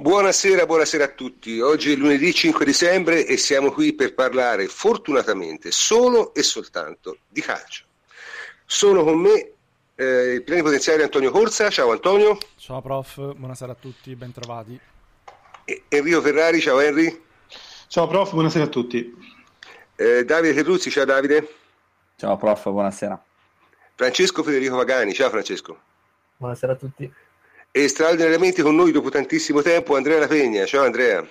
Buonasera, buonasera a tutti. Oggi è lunedì 5 dicembre e siamo qui per parlare fortunatamente solo e soltanto di calcio. Sono con me eh, il plenipotenziario Antonio Corsa. Ciao Antonio. Ciao prof, buonasera a tutti, bentrovati. E Enrico Ferrari, ciao Henry. Ciao prof, buonasera a tutti. Eh, Davide Terruzzi, ciao Davide. Ciao prof, buonasera. Francesco Federico Pagani, ciao Francesco. Buonasera a tutti e straordinariamente con noi dopo tantissimo tempo Andrea La Pegna. Ciao Andrea.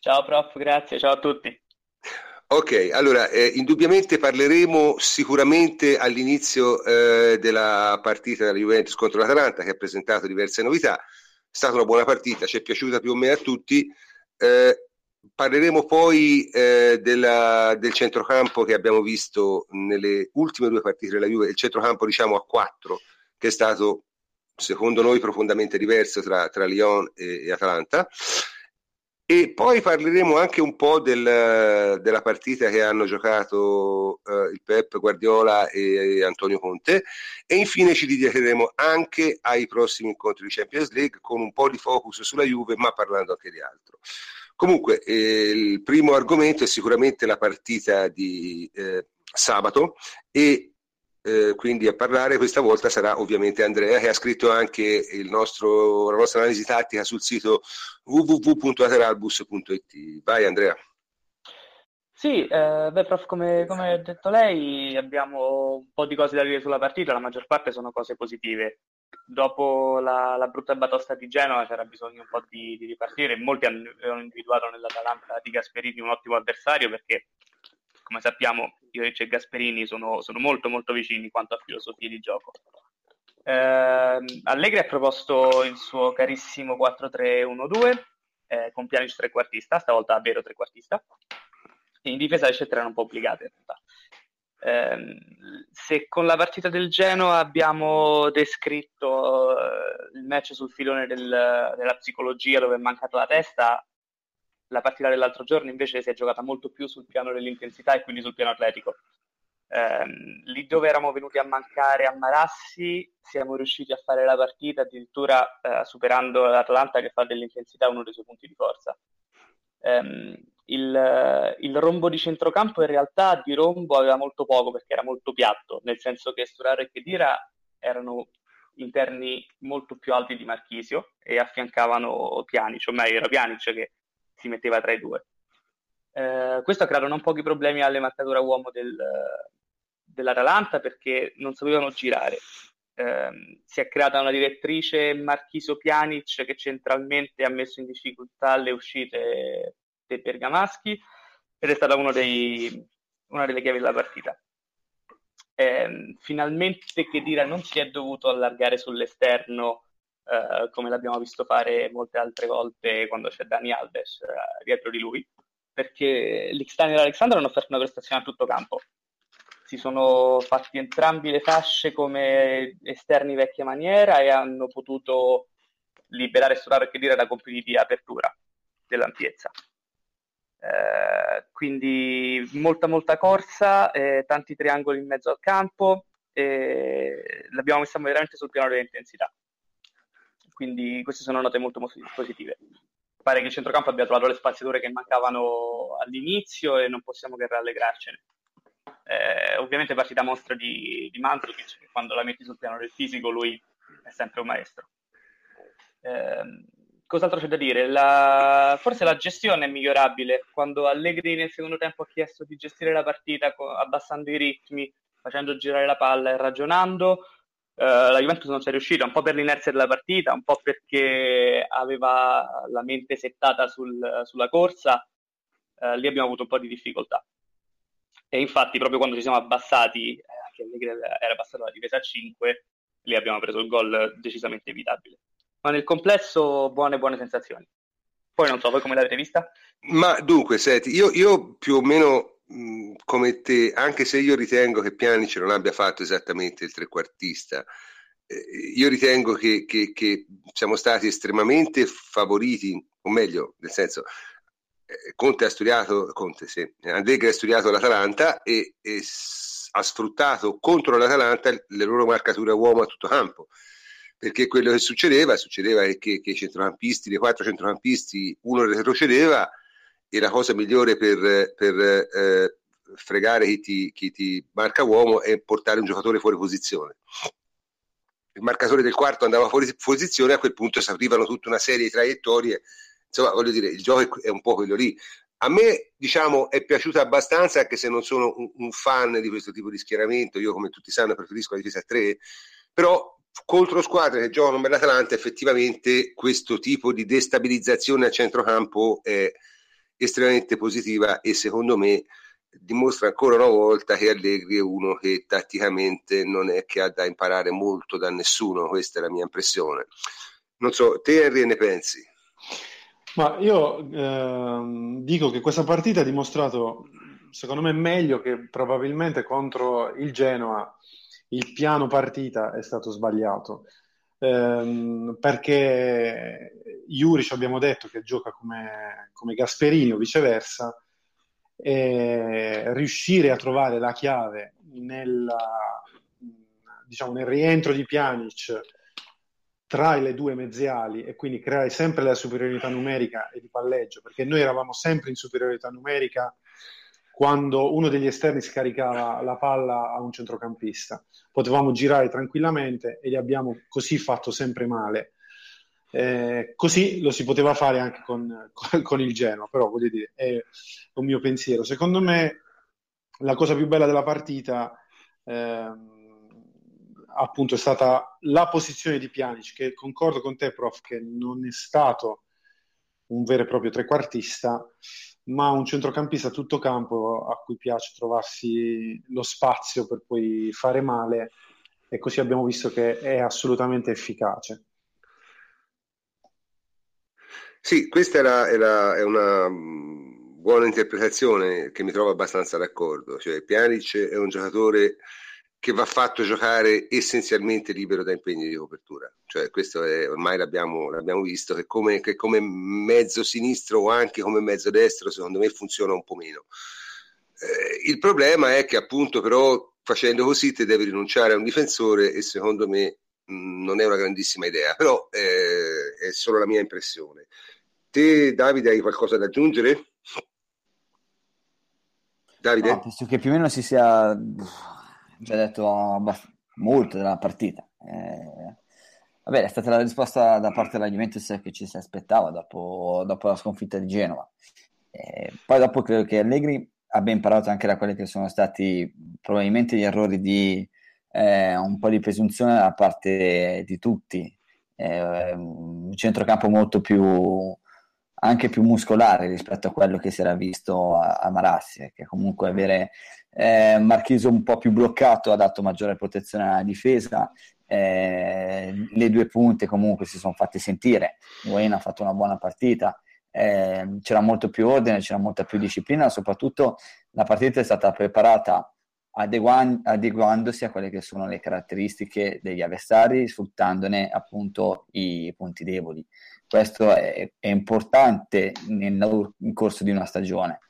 Ciao prof, grazie, ciao a tutti. Ok, allora eh, indubbiamente parleremo sicuramente all'inizio eh, della partita della Juventus contro l'Atalanta che ha presentato diverse novità. È stata una buona partita, ci è piaciuta più o meno a tutti. Eh, parleremo poi eh, della, del centrocampo che abbiamo visto nelle ultime due partite della Juve, il centrocampo diciamo a quattro, che è stato secondo noi profondamente diverso tra, tra Lyon e, e, Atalanta. E poi parleremo anche un po' del, della partita che hanno giocato eh, il Pep Guardiola e, e, Antonio Conte e infine ci dedicheremo anche ai prossimi incontri di Champions League con un po' di focus sulla Juve ma parlando anche di altro. Comunque eh, il primo argomento è sicuramente la partita di eh, sabato e eh, quindi a parlare questa volta sarà ovviamente Andrea che ha scritto anche nostro, la nostra analisi tattica sul sito www.lateralbus.it. Vai Andrea. Sì, eh, beh, prof, come, come, ha detto lei, abbiamo un po' di cose da dire sulla partita, la maggior parte sono cose positive. Dopo la, la brutta batosta di Genova c'era bisogno un po' di, di ripartire, molti hanno, hanno individuato nell'Atalanta di Gasperini un ottimo avversario perché come sappiamo Ioric e Gasperini sono, sono, molto molto vicini quanto a filosofie di gioco. Eh, Allegri ha proposto il suo carissimo 4-3-1-2 eh, con Pjanic trequartista, stavolta vero trequartista. In difesa le scelte erano un po' obbligate in realtà. Eh, se con la partita del Genoa abbiamo descritto eh, il match sul filone del, della psicologia dove è mancata la testa, la partita dell'altro giorno invece si è giocata molto più sul piano dell'intensità e quindi sul piano atletico. Eh, lì dove eravamo venuti a mancare a Marassi siamo riusciti a fare la partita addirittura eh, superando l'Atalanta che fa dell'intensità uno dei suoi punti di forza. Eh, il, il, rombo di centrocampo in realtà di rombo aveva molto poco perché era molto piatto, nel senso che Sturaro e Chedira erano interni molto più alti di Marchisio e affiancavano Pjanic, o meglio era Pjanic che si metteva tra i due. Eh, questo ha creato non pochi problemi alle marcatura uomo del, dell'Atalanta perché non sapevano girare. Eh, si è creata una direttrice Marchiso Pjanic che centralmente ha messo in difficoltà le uscite dei bergamaschi ed è stata dei, una delle chiavi della partita. Eh, finalmente Chedira non si è dovuto allargare sull'esterno eh, come l'abbiamo visto fare molte altre volte quando c'è Dani Alves eh, dietro di lui, perché l'Ixtani e l'Alexander hanno offerto una prestazione a tutto campo. Si sono fatti entrambi le fasce come esterni vecchia maniera e hanno potuto liberare Storaro e dire da compiti di apertura dell'ampiezza. Eh, quindi molta molta corsa, eh, tanti triangoli in mezzo al campo, eh, l'abbiamo messa veramente sul piano dell'intensità quindi queste sono note molto positive. Pare che il centrocampo abbia trovato le spaziature che mancavano all'inizio e non possiamo che rallegrarcene. Eh, ovviamente partita mostra di, di Mandzukic, che quando la metti sul piano del fisico lui è sempre un maestro. Eh, cos'altro c'è da dire? La... Forse la gestione è migliorabile. Quando Allegri nel secondo tempo ha chiesto di gestire la partita abbassando i ritmi, facendo girare la palla e ragionando, la Juventus non ci è riuscita, un po' per l'inerzia della partita, un po' perché aveva la mente settata sul, sulla corsa, uh, lì abbiamo avuto un po' di difficoltà. E infatti proprio quando ci siamo abbassati, eh, Allegri era passato la difesa a 5, lì abbiamo preso il gol decisamente evitabile. Ma nel complesso buone buone sensazioni. Poi non so, voi come l'avete vista? Ma dunque, senti, io, io più o meno come te, anche se io ritengo che Pjanic non abbia fatto esattamente il trequartista, eh, io ritengo che, che, che, siamo stati estremamente favoriti, o meglio, nel senso, eh, Conte ha studiato, Conte, sì, Allegri ha studiato l'Atalanta e, e ha sfruttato contro l'Atalanta le loro marcature uomo a tutto campo. Perché quello che succedeva, succedeva che, che i centrocampisti, dei quattro centrocampisti, uno retrocedeva e la cosa migliore per, per eh, fregare chi ti, chi ti marca uomo è portare un giocatore fuori posizione il marcatore del quarto andava fuori posizione, a quel punto si aprivano tutta una serie di traiettorie. Insomma, voglio dire, il gioco è un po' quello lì. A me, diciamo, è piaciuta abbastanza, anche se non sono un, un fan di questo tipo di schieramento. Io, come tutti sanno, preferisco la difesa a tre, però contro squadre che giocano per l'Atalanta, effettivamente questo tipo di destabilizzazione a centrocampo è estremamente positiva e secondo me dimostra ancora una volta che Allegri è uno che tatticamente non è che ha da imparare molto da nessuno, questa è la mia impressione. Non so, te Henry ne pensi? Ma io eh, dico che questa partita ha dimostrato, secondo me, meglio che probabilmente contro il Genoa il piano partita è stato sbagliato. Eh, perché Juric abbiamo detto che gioca come, come Gasperini o viceversa, e riuscire a trovare la chiave nella, diciamo, nel rientro di Pjanic tra le due mezziali e quindi creare sempre la superiorità numerica e di palleggio, perché noi eravamo sempre in superiorità numerica quando uno degli esterni scaricava la palla a un centrocampista. Potevamo girare tranquillamente e gli abbiamo così fatto sempre male. Eh, così lo si poteva fare anche con, con, il Genoa, però voglio dire, è un mio pensiero. Secondo me la cosa più bella della partita eh, appunto è stata la posizione di Pjanic, che concordo con te, prof, che non è stato un vero e proprio trequartista, ma un centrocampista a tutto campo a cui piace trovarsi lo spazio per poi fare male e così abbiamo visto che è assolutamente efficace. Sì, questa è, la, è, una buona interpretazione che mi trovo abbastanza d'accordo. Cioè, Pjanic è un giocatore che va fatto giocare essenzialmente libero da impegni di copertura. Cioè, questo è, ormai l'abbiamo, l'abbiamo visto, che come, che come, mezzo sinistro o anche come mezzo destro, secondo me funziona un po' meno. Eh, il problema è che appunto però facendo così ti devi rinunciare a un difensore e secondo me mh, non è una grandissima idea, però eh, è solo la mia impressione. Te, Davide, hai qualcosa da aggiungere? Davide? No, penso che più o meno si sia già detto molto della partita. Eh, vabbè, è stata la risposta da parte della Juventus che ci si aspettava dopo, dopo la sconfitta di Genova. Eh, poi dopo credo che Allegri abbia imparato anche da quelli che sono stati probabilmente gli errori di eh, un po' di presunzione da parte di tutti. Eh, un centrocampo molto più anche più muscolare rispetto a quello che si era visto a, a Marassi, che comunque avere eh, Marchiso un po' più bloccato ha dato maggiore protezione alla difesa, eh, le due punte comunque si sono fatte sentire, Wayne ha fatto una buona partita, eh, c'era molto più ordine, c'era molta più disciplina, soprattutto la partita è stata preparata adeguan- adeguandosi a quelle che sono le caratteristiche degli avversari, sfruttandone appunto i punti deboli. Questo è, è importante nel, nel, corso di una stagione.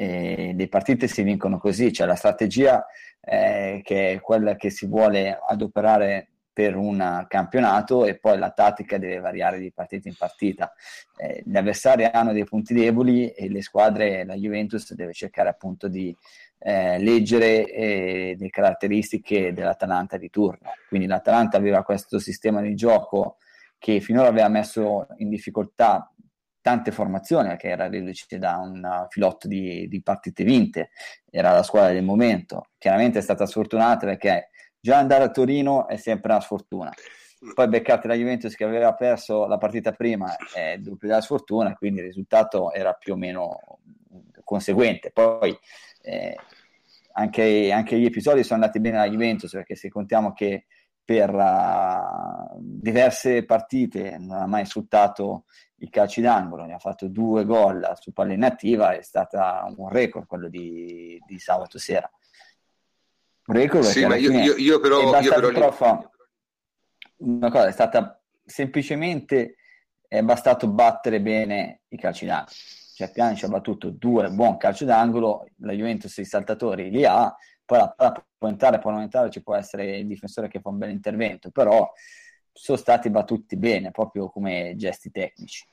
Le partite si vincono così, cioè la strategia eh, che è quella che si vuole adoperare per un campionato e poi la tattica deve variare di partita in partita. Eh, gli avversari hanno dei punti deboli e le squadre, la Juventus deve cercare appunto di eh, leggere eh, le caratteristiche dell'Atalanta di turno. Quindi l'Atalanta aveva questo sistema di gioco che finora aveva messo in difficoltà tante formazioni, che era reduce da un filotto di, di, partite vinte, era la squadra del momento. Chiaramente è stata sfortunata perché già andare a Torino è sempre una sfortuna. Poi beccate la Juventus che aveva perso la partita prima è doppio della sfortuna, quindi il risultato era più o meno conseguente. Poi eh, anche, anche, gli episodi sono andati bene alla Juventus perché se contiamo che per uh, diverse partite non ha mai sfruttato i calci d'angolo, ne ha fatto due gol su palla inattiva, è stato un record quello di, di sabato sera. Un record sì, ma io, io, io, però... Io però prof, una cosa, è stata semplicemente è bastato battere bene i calci d'angolo. Cioè Piani ci ha battuto due buoni calci d'angolo, la Juventus i saltatori li ha, poi la palla può entrare, può non entrare, ci può essere il difensore che fa un bel intervento, però sono stati battuti bene, proprio come gesti tecnici.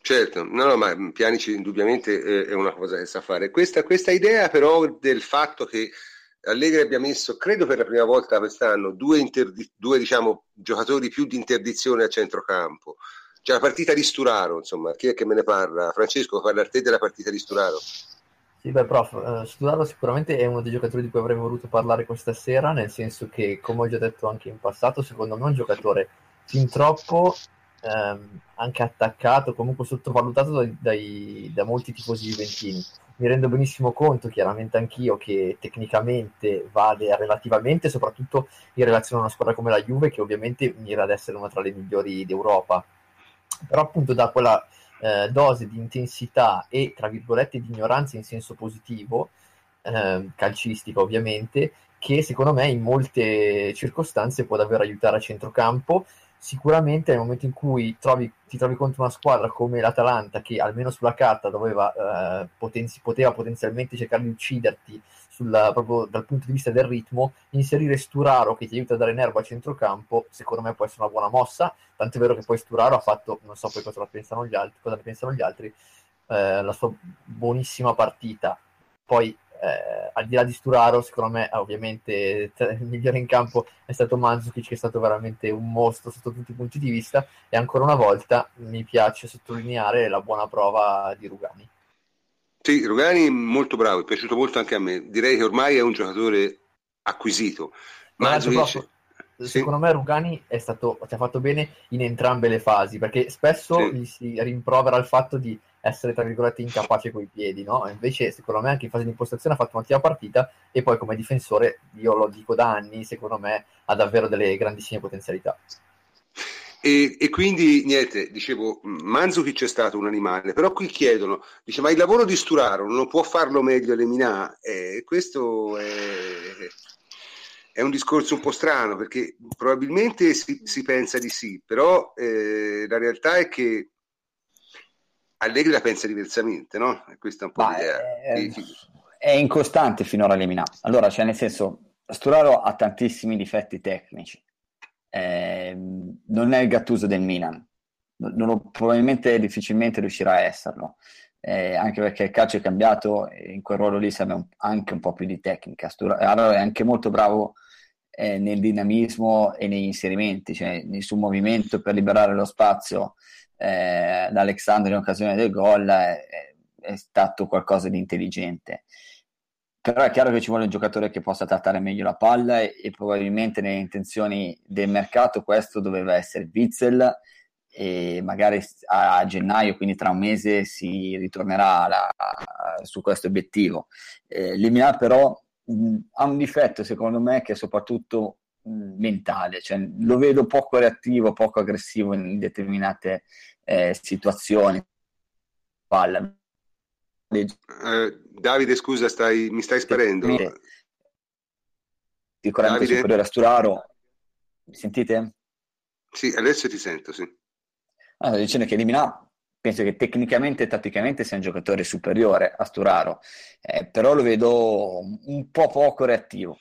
Certo, no, no, ma Pianici indubbiamente eh, è una cosa che sa fare. Questa, questa idea però del fatto che Allegri abbia messo, credo per la prima volta quest'anno, due, interdi- due diciamo, giocatori più di interdizione a centrocampo. Cioè la partita di Sturaro, insomma, chi è che me ne parla? Francesco, parla a te della partita di Sturaro. Sì, beh, prof, uh, Sturaro sicuramente è uno dei giocatori di cui avrei voluto parlare questa sera, nel senso che, come ho già detto anche in passato, secondo me è un giocatore fin troppo ehm, anche attaccato, comunque sottovalutato dai, dai, da molti tifosi juventini mi rendo benissimo conto, chiaramente anch'io, che tecnicamente vale relativamente, soprattutto in relazione a una squadra come la Juve, che ovviamente mira ad essere una tra le migliori d'Europa. Però appunto da quella eh, dose di intensità e, tra virgolette, di ignoranza in senso positivo, eh, calcistica ovviamente, che secondo me in molte circostanze può davvero aiutare a centrocampo. Sicuramente nel momento in cui trovi, ti trovi contro una squadra come l'Atalanta che almeno sulla carta doveva, eh, potenzi, poteva potenzialmente cercare di ucciderti sulla, proprio dal punto di vista del ritmo, inserire Sturaro che ti aiuta a dare nervo a centrocampo, secondo me può essere una buona mossa, tanto è vero che poi Sturaro ha fatto, non so poi cosa, pensano gli altri, cosa ne pensano gli altri, eh, la sua buonissima partita. Poi eh, al di là di Sturaro, secondo me, ovviamente il migliore in campo è stato Mandzukic, che è stato veramente un mostro sotto tutti i punti di vista. E ancora una volta mi piace sottolineare la buona prova di Rugani. Sì, Rugani molto bravo, è piaciuto molto anche a me. Direi che ormai è un giocatore acquisito. Mandzukic... Secondo sì. me Rugani è stato, ci ha fatto bene in entrambe le fasi, perché spesso sì. gli si rimprovera il fatto di essere tra virgolette incapace coi piedi, no? Invece secondo me anche in fase di impostazione ha fatto un'ottima partita e poi come difensore, io lo dico da anni, secondo me ha davvero delle grandissime potenzialità. E, e, quindi niente, dicevo, Manzukic è stato un animale, però qui chiedono, dice, ma il lavoro di Sturaro non può farlo meglio Lemina? E questo è, è, un discorso un po' strano, perché probabilmente si, si pensa di sì, però eh, la realtà è che Allegri la pensa diversamente, no? Questa è un po' Ma l'idea. È, è incostante finora eliminato. Allora, cioè nel senso, Sturaro ha tantissimi difetti tecnici. Eh, non è il Gattuso del Milan. Non, probabilmente difficilmente riuscirà a esserlo. Eh, anche perché il calcio è cambiato e in quel ruolo lì serve un, anche un po' più di tecnica. Sturaro è anche molto bravo eh, nel dinamismo e negli inserimenti, cioè nel suo movimento per liberare lo spazio eh, da Alexandro in occasione del gol è, è, stato qualcosa di intelligente. Però è chiaro che ci vuole un giocatore che possa trattare meglio la palla e, e probabilmente nelle intenzioni del mercato questo doveva essere Witzel e magari a, a gennaio, quindi tra un mese, si ritornerà la, su questo obiettivo. Eh, Limina però mh, ha un difetto secondo me che è soprattutto mentale, cioè lo vedo poco reattivo, poco aggressivo in determinate eh, situazioni. Palla. Eh, Davide, scusa, stai, mi stai sparendo. Sicuramente Davide? superiore a Sturaro. Mi sentite? Sì, adesso ti sento, sì. Allora, dicendo che Limina penso che tecnicamente e tatticamente sia un giocatore superiore a Sturaro, eh, però lo vedo un po' poco reattivo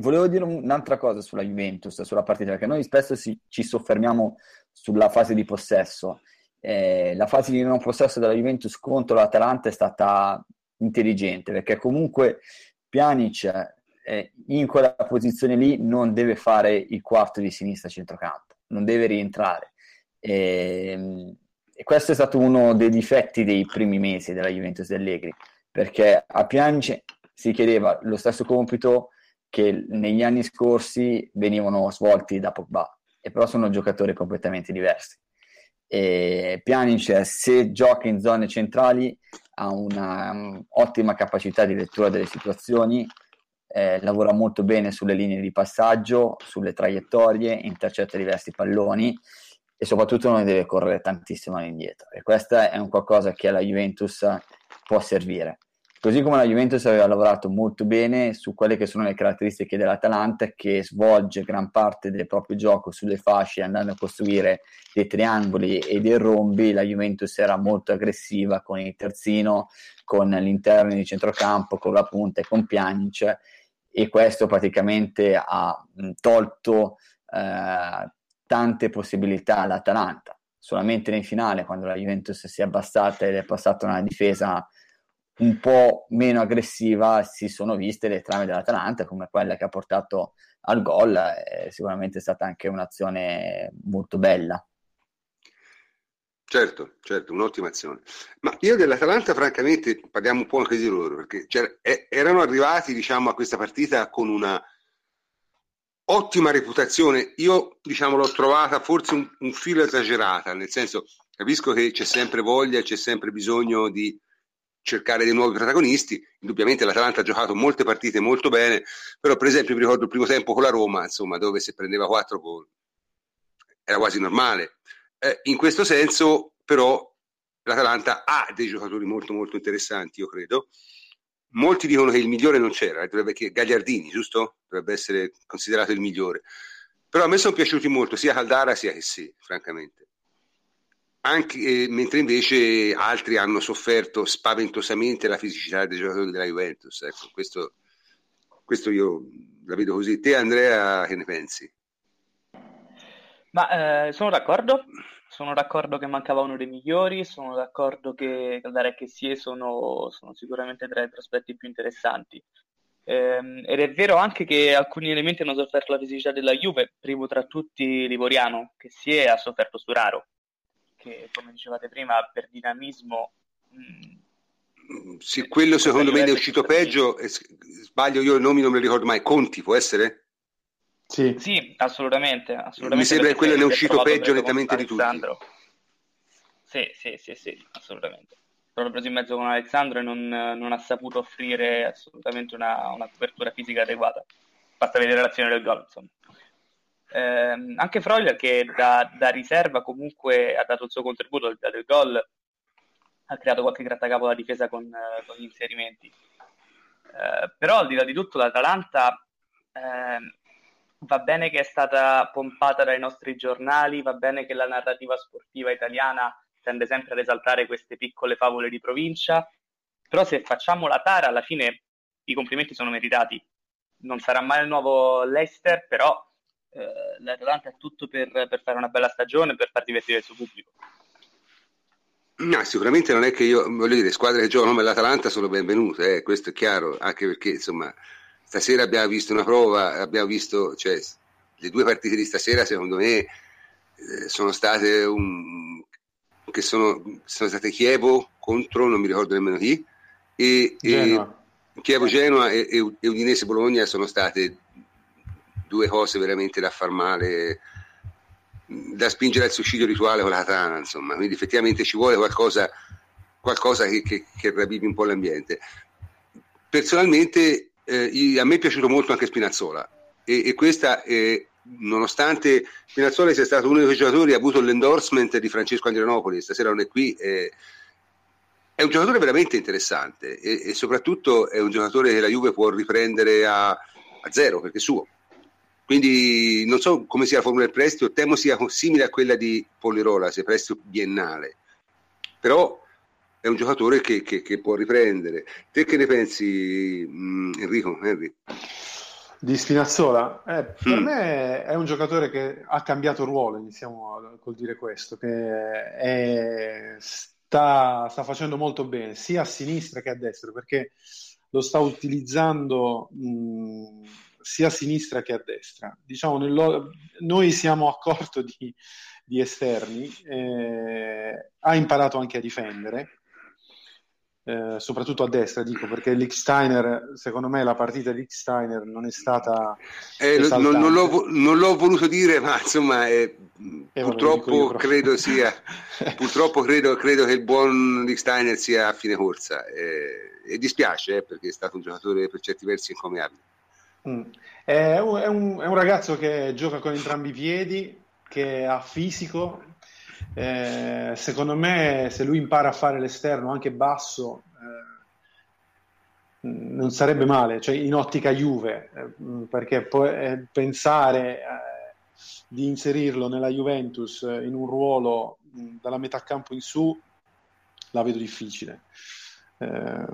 volevo dire un'altra cosa sulla Juventus, sulla partita, perché noi spesso si, ci soffermiamo sulla fase di possesso. Eh, la fase di non possesso della Juventus contro l'Atalanta è stata intelligente, perché comunque Pjanic eh, in quella posizione lì non deve fare il quarto di sinistra centrocampo, non deve rientrare. Eh, e questo è stato uno dei difetti dei primi mesi della Juventus Allegri, perché a Pjanic si chiedeva lo stesso compito che negli anni scorsi venivano svolti da Pogba, e però sono giocatori completamente diversi. E Pjanic, se gioca in zone centrali, ha un'ottima um, capacità di lettura delle situazioni, eh, lavora molto bene sulle linee di passaggio, sulle traiettorie, intercetta diversi palloni e soprattutto non deve correre tantissimo all'indietro. E questo è un qualcosa che alla Juventus può servire. Così come la Juventus aveva lavorato molto bene su quelle che sono le caratteristiche dell'Atalanta che svolge gran parte del proprio gioco sulle fasce andando a costruire dei triangoli e dei rombi, la Juventus era molto aggressiva con il terzino, con l'interno di centrocampo, con la punta e con Pjanic e questo praticamente ha tolto eh, tante possibilità all'Atalanta. Solamente in finale, quando la Juventus si è abbassata ed è passata una difesa un po' meno aggressiva, si sono viste le trame dell'Atalanta, come quella che ha portato al gol. È sicuramente stata anche un'azione molto bella. Certo, certo, un'ottima azione. Ma io dell'Atalanta, francamente, parliamo un po' anche di loro, perché erano arrivati, diciamo, a questa partita con una ottima reputazione. Io, diciamo, l'ho trovata forse un, un filo esagerata, nel senso, capisco che c'è sempre voglia, c'è sempre bisogno di cercare dei nuovi protagonisti. Indubbiamente l'Atalanta ha giocato molte partite molto bene, però per esempio mi ricordo il primo tempo con la Roma, insomma, dove se prendeva quattro gol era quasi normale. Eh, in questo senso, però, l'Atalanta ha dei giocatori molto molto interessanti, io credo. Molti dicono che il migliore non c'era, eh, dovrebbe, che Gagliardini, giusto? Dovrebbe essere considerato il migliore. Però a me sono piaciuti molto sia Caldara sia che sì, francamente. Anche, eh, mentre invece altri hanno sofferto spaventosamente la fisicità dei giocatori della Juventus. Ecco, questo, questo io la vedo così. Te Andrea, che ne pensi? Ma eh, sono d'accordo, sono d'accordo che mancava uno dei migliori, sono d'accordo che Caldara e Kessie sono, sono sicuramente tra i prospetti più interessanti. Ehm, ed è vero anche che alcuni elementi hanno sofferto la fisicità della Juve, primo tra tutti Livoriano, che si è ha sofferto su Raro, che come dicevate prima per dinamismo... Mh, sì, quello secondo me ne è uscito peggio, sbaglio io i nomi non me li ricordo mai, Conti può essere? Sì, sì assolutamente, assolutamente. Mi sembra che quello ne è uscito peggio nettamente di tutti. Sì, sì, sì, sì, assolutamente. Però preso in mezzo con Alessandro e non, non ha saputo offrire assolutamente una, una, copertura fisica adeguata. Basta vedere l'azione del gol, insomma. Eh, anche Freuler che da, da, riserva comunque ha dato il suo contributo al del gol, ha creato qualche grattacapo alla difesa con, con gli inserimenti. Eh, però al di là di tutto l'Atalanta eh, va bene che è stata pompata dai nostri giornali, va bene che la narrativa sportiva italiana tende sempre ad esaltare queste piccole favole di provincia, però se facciamo la tara alla fine i complimenti sono meritati. Non sarà mai il nuovo Leicester, però eh, l'Atalanta è tutto per, per, fare una bella stagione, per far divertire il suo pubblico. No, sicuramente non è che io, voglio dire, squadre che giocano come l'Atalanta sono benvenute, eh, questo è chiaro, anche perché insomma stasera abbiamo visto una prova, abbiamo visto, cioè, le due partite di stasera secondo me eh, sono state un, che sono, sono state Chievo contro, non mi ricordo nemmeno chi, e, Genoa. e Chievo Genoa e, e, e Udinese Bologna sono state due cose veramente da far male da spingere al suicidio rituale con la katana, insomma, quindi effettivamente ci vuole qualcosa, qualcosa che, che, che un po' l'ambiente. Personalmente eh, a me è piaciuto molto anche Spinazzola e, e questa è, nonostante Spinazzola sia stato uno dei giocatori ha avuto l'endorsement di Francesco Andrianopoli, stasera non è qui, eh, è un giocatore veramente interessante e, e, soprattutto è un giocatore che la Juve può riprendere a, a zero perché è suo. Quindi non so come sia la formula del prestito, temo sia simile a quella di Polirola, se prestito biennale. Però è un giocatore che, che, che, può riprendere. Te che ne pensi, mm, Enrico? Henry? Di Spinazzola? Eh, per mm. me è un giocatore che ha cambiato ruolo, iniziamo col dire questo, che è, sta, sta, facendo molto bene, sia a sinistra che a destra, perché lo sta utilizzando mh, mm, sia a sinistra che a destra. Diciamo, nello, noi siamo a corto di, di esterni, eh, ha imparato anche a difendere, eh, soprattutto a destra, dico perché Licksteiner, secondo me la partita di Licksteiner non è stata... Eh, non, non, l'ho, non, l'ho, voluto dire, ma insomma eh, purtroppo credo sia, purtroppo credo, credo, che il buon Licksteiner sia a fine corsa e dispiace eh, perché è stato un giocatore per certi versi incommiabile. Mm. È, un, è, un, ragazzo che gioca con entrambi i piedi, che ha fisico, eh, secondo me, se lui impara a fare l'esterno anche basso, eh, non sarebbe male, cioè in ottica Juve, eh, perché poi, eh, pensare eh, di inserirlo nella Juventus in un ruolo mh, dalla metà campo in su la vedo difficile. Eh,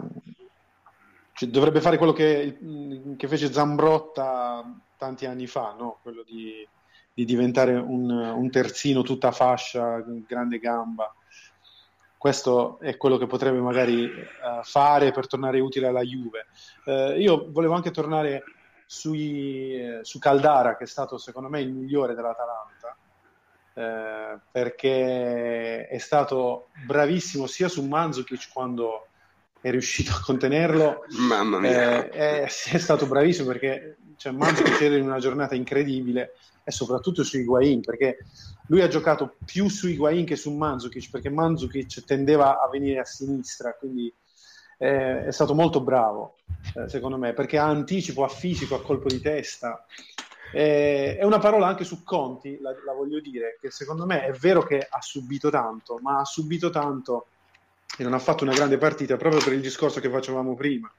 cioè, dovrebbe fare quello che, che fece Zambrotta tanti anni fa, no? quello di, di diventare un, un, terzino tutta fascia, grande gamba. Questo è quello che potrebbe magari uh, fare per tornare utile alla Juve. Uh, io volevo anche tornare sui, eh, su Caldara, che è stato secondo me il migliore dell'Atalanta, eh, perché è stato bravissimo sia su Mandzukic quando è riuscito a contenerlo. Mamma mia. Eh, è, è, stato bravissimo perché cioè, Mandzukic era in una giornata incredibile e soprattutto su Higuain perché lui ha giocato più su Higuain che su Mandzukic perché Mandzukic tendeva a venire a sinistra quindi eh, è stato molto bravo eh, secondo me perché ha anticipo, ha fisico, ha colpo di testa eh, è una parola anche su Conti, la, la, voglio dire, che secondo me è vero che ha subito tanto, ma ha subito tanto e non ha fatto una grande partita proprio per il discorso che facevamo prima,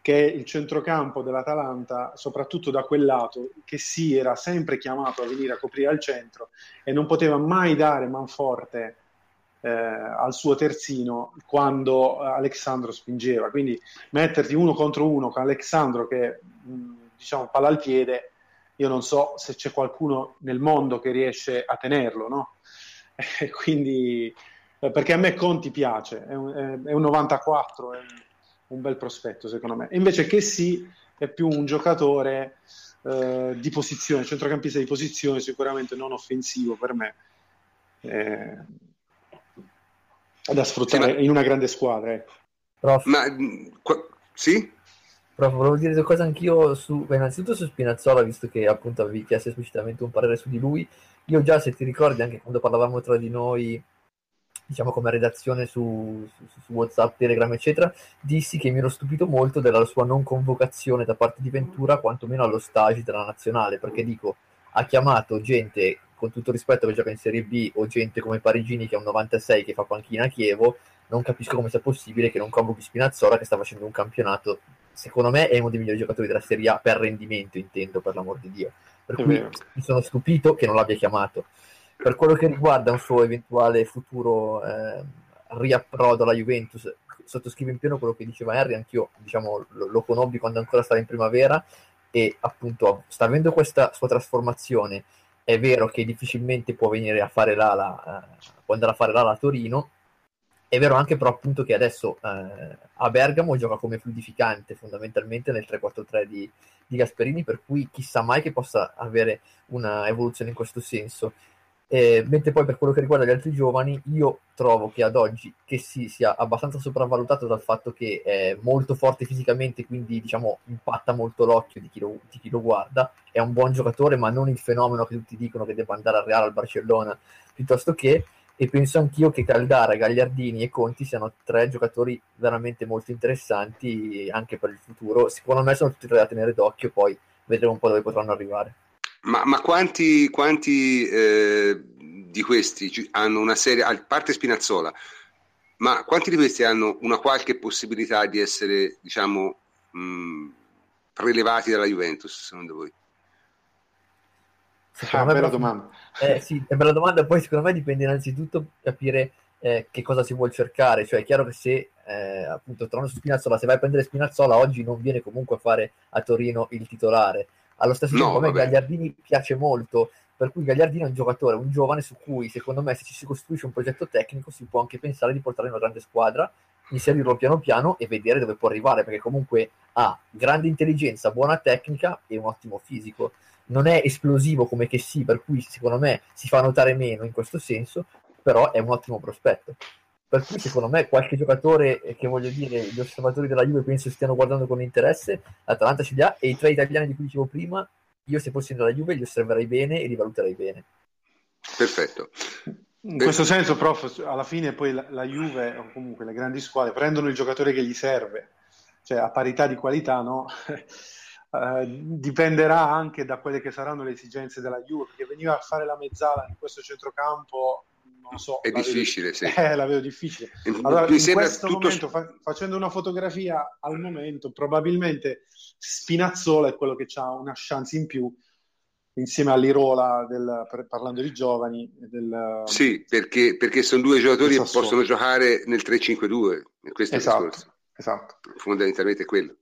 che il centrocampo dell'Atalanta, soprattutto da quel lato, che sì, era sempre chiamato a venire a coprire al centro e non poteva mai dare manforte eh, al suo terzino quando Alexandro spingeva. Quindi metterti uno contro uno con Alexandro che diciamo palla al piede io non so se c'è qualcuno nel mondo che riesce a tenerlo, no? quindi, eh, perché a me Conti piace, è un, è un 94, è un bel prospetto secondo me. Invece che sì, è più un giocatore eh, di posizione, centrocampista di posizione, sicuramente non offensivo per me. Eh, da sfruttare sì, ma... in una grande squadra. Ecco. Ma qua... sì? Però volevo dire due cose anch'io su, beh, innanzitutto su Spinazzola, visto che appunto avevi chiesto esplicitamente un parere su di lui. Io già, se ti ricordi, anche quando parlavamo tra di noi, diciamo come redazione su, su, su WhatsApp, Telegram, eccetera, dissi che mi ero stupito molto della sua non convocazione da parte di Ventura, quantomeno allo stage della nazionale, perché dico, ha chiamato gente con tutto rispetto che gioca in Serie B o gente come Parigini che è un 96 che fa panchina a Chievo, non capisco come sia possibile che non convochi Spinazzola che sta facendo un campionato secondo me è uno dei migliori giocatori della Serie A per rendimento, intendo, per l'amor di Dio. Per cui mi sono stupito che non l'abbia chiamato. Per quello che riguarda un suo eventuale futuro eh, riapprodo alla Juventus, sottoscrivo in pieno quello che diceva Harry, anch'io diciamo, lo, lo conobbi quando ancora stava in primavera e appunto sta avendo questa sua trasformazione. È vero che difficilmente può venire a fare l'ala, eh, può andare a fare l'ala a Torino, è vero anche però appunto che adesso eh, a Bergamo gioca come fluidificante fondamentalmente nel 3-4-3 di, di, Gasperini, per cui chissà mai che possa avere una evoluzione in questo senso. Eh, mentre poi per quello che riguarda gli altri giovani, io trovo che ad oggi che si sia abbastanza sopravvalutato dal fatto che è molto forte fisicamente, quindi diciamo impatta molto l'occhio di chi lo, di chi lo guarda, è un buon giocatore, ma non il fenomeno che tutti dicono che debba andare al Real al Barcellona, piuttosto che e penso anch'io che Caldara, Gagliardini e Conti siano tre giocatori veramente molto interessanti anche per il futuro. Secondo me sono tutti da tenere d'occhio, poi vedremo un po' dove potranno arrivare. Ma, ma quanti, quanti eh, di questi hanno una serie, a parte Spinazzola, ma quanti di questi hanno una qualche possibilità di essere, diciamo, mh, prelevati dalla Juventus, secondo voi? Ah, bella domanda. Eh, sì, è bella domanda. Poi secondo me dipende innanzitutto capire eh, che cosa si vuole cercare. Cioè, è chiaro che se eh, appunto tornando su Spinazzola, se vai a prendere Spinazzola oggi non viene comunque a fare a Torino il titolare. Allo stesso tempo, a me Gagliardini piace molto. Per cui Gagliardini è un giocatore, un giovane su cui secondo me se ci si costruisce un progetto tecnico si può anche pensare di portare in una grande squadra, inserirlo piano piano e vedere dove può arrivare, perché comunque ha grande intelligenza, buona tecnica e un ottimo fisico non è esplosivo come che sì, per cui secondo me si fa notare meno in questo senso, però è un ottimo prospetto. Per cui secondo me qualche giocatore che voglio dire, gli osservatori della Juve penso stiano guardando con interesse, l'Atalanta ce li ha e i tre italiani di cui dicevo prima, io se fossi nella Juve li osserverei bene e li valuterei bene. Perfetto. In questo senso, prof, alla fine poi la, la Juve o comunque le grandi squadre prendono il giocatore che gli serve, cioè a parità di qualità, no? Eh, dipenderà anche da quelle che saranno le esigenze della Juve, perché veniva a fare la mezzala in questo centrocampo, non so. È difficile, vedo, sì. Eh, la vedo difficile. Allora, Mi in questo tutto... momento, fa- facendo una fotografia al momento, probabilmente Spinazzola è quello che ha una chance in più insieme all'Irola del, parlando di giovani del, sì perché, perché sono due giocatori che possono giocare nel 3-5-2 questo esatto, è il discorso esatto. fondamentalmente quello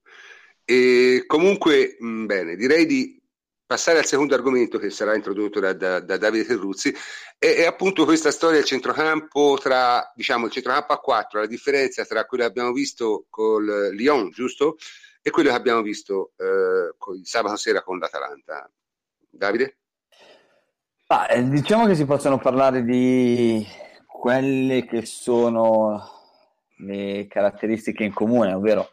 e comunque, mh, bene, direi di passare al secondo argomento che sarà introdotto da, da, da Davide Terruzzi, è, è, appunto questa storia del centrocampo tra, diciamo, il centrocampo a 4, la differenza tra quello che abbiamo visto col Lyon, giusto? E quello che abbiamo visto eh, sabato sera con l'Atalanta. Davide? Ah, diciamo che si possono parlare di quelle che sono le caratteristiche in comune, ovvero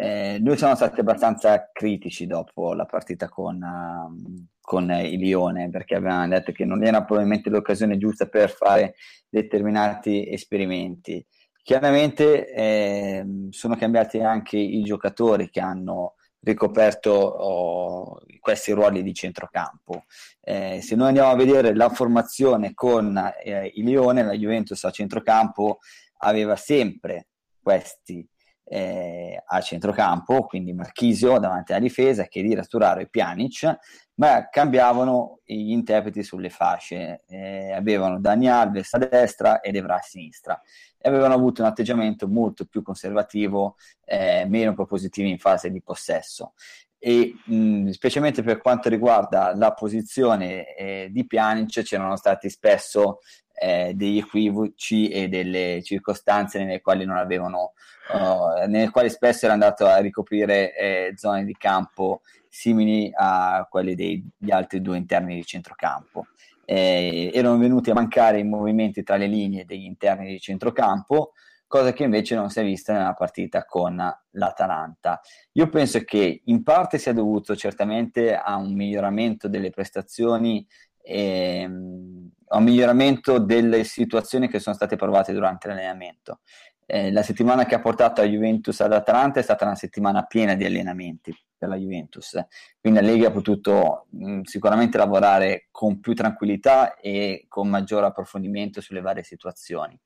eh, noi siamo stati abbastanza critici dopo la partita con, uh, con il Lione perché avevamo detto che non era probabilmente l'occasione giusta per fare determinati esperimenti. Chiaramente eh, sono cambiati anche i giocatori che hanno ricoperto oh, questi ruoli di centrocampo. Eh, se noi andiamo a vedere la formazione con eh, il Lione, la Juventus a centrocampo aveva sempre questi eh, a centrocampo, quindi Marchisio davanti alla difesa, Chedira, Sturaro e Pjanic, ma cambiavano gli interpreti sulle fasce. Eh, avevano Dani Alves a destra ed Evra a sinistra. E avevano avuto un atteggiamento molto più conservativo, eh, meno propositivo in fase di possesso. E mh, specialmente per quanto riguarda la posizione eh, di Pjanic, c'erano stati spesso eh, degli equivoci e delle circostanze nelle quali non avevano, uh, nelle quali spesso era andato a ricoprire eh, zone di campo simili a quelle degli altri due interni di centrocampo. Eh, erano venuti a mancare i movimenti tra le linee degli interni di centrocampo, cosa che invece non si è vista nella partita con l'Atalanta. Io penso che in parte sia dovuto certamente a un miglioramento delle prestazioni ehm, un miglioramento delle situazioni che sono state provate durante l'allenamento. Eh, la settimana che ha portato la Juventus ad Atalanta è stata una settimana piena di allenamenti per la Juventus, quindi Lega ha potuto mh, sicuramente lavorare con più tranquillità e con maggior approfondimento sulle varie situazioni.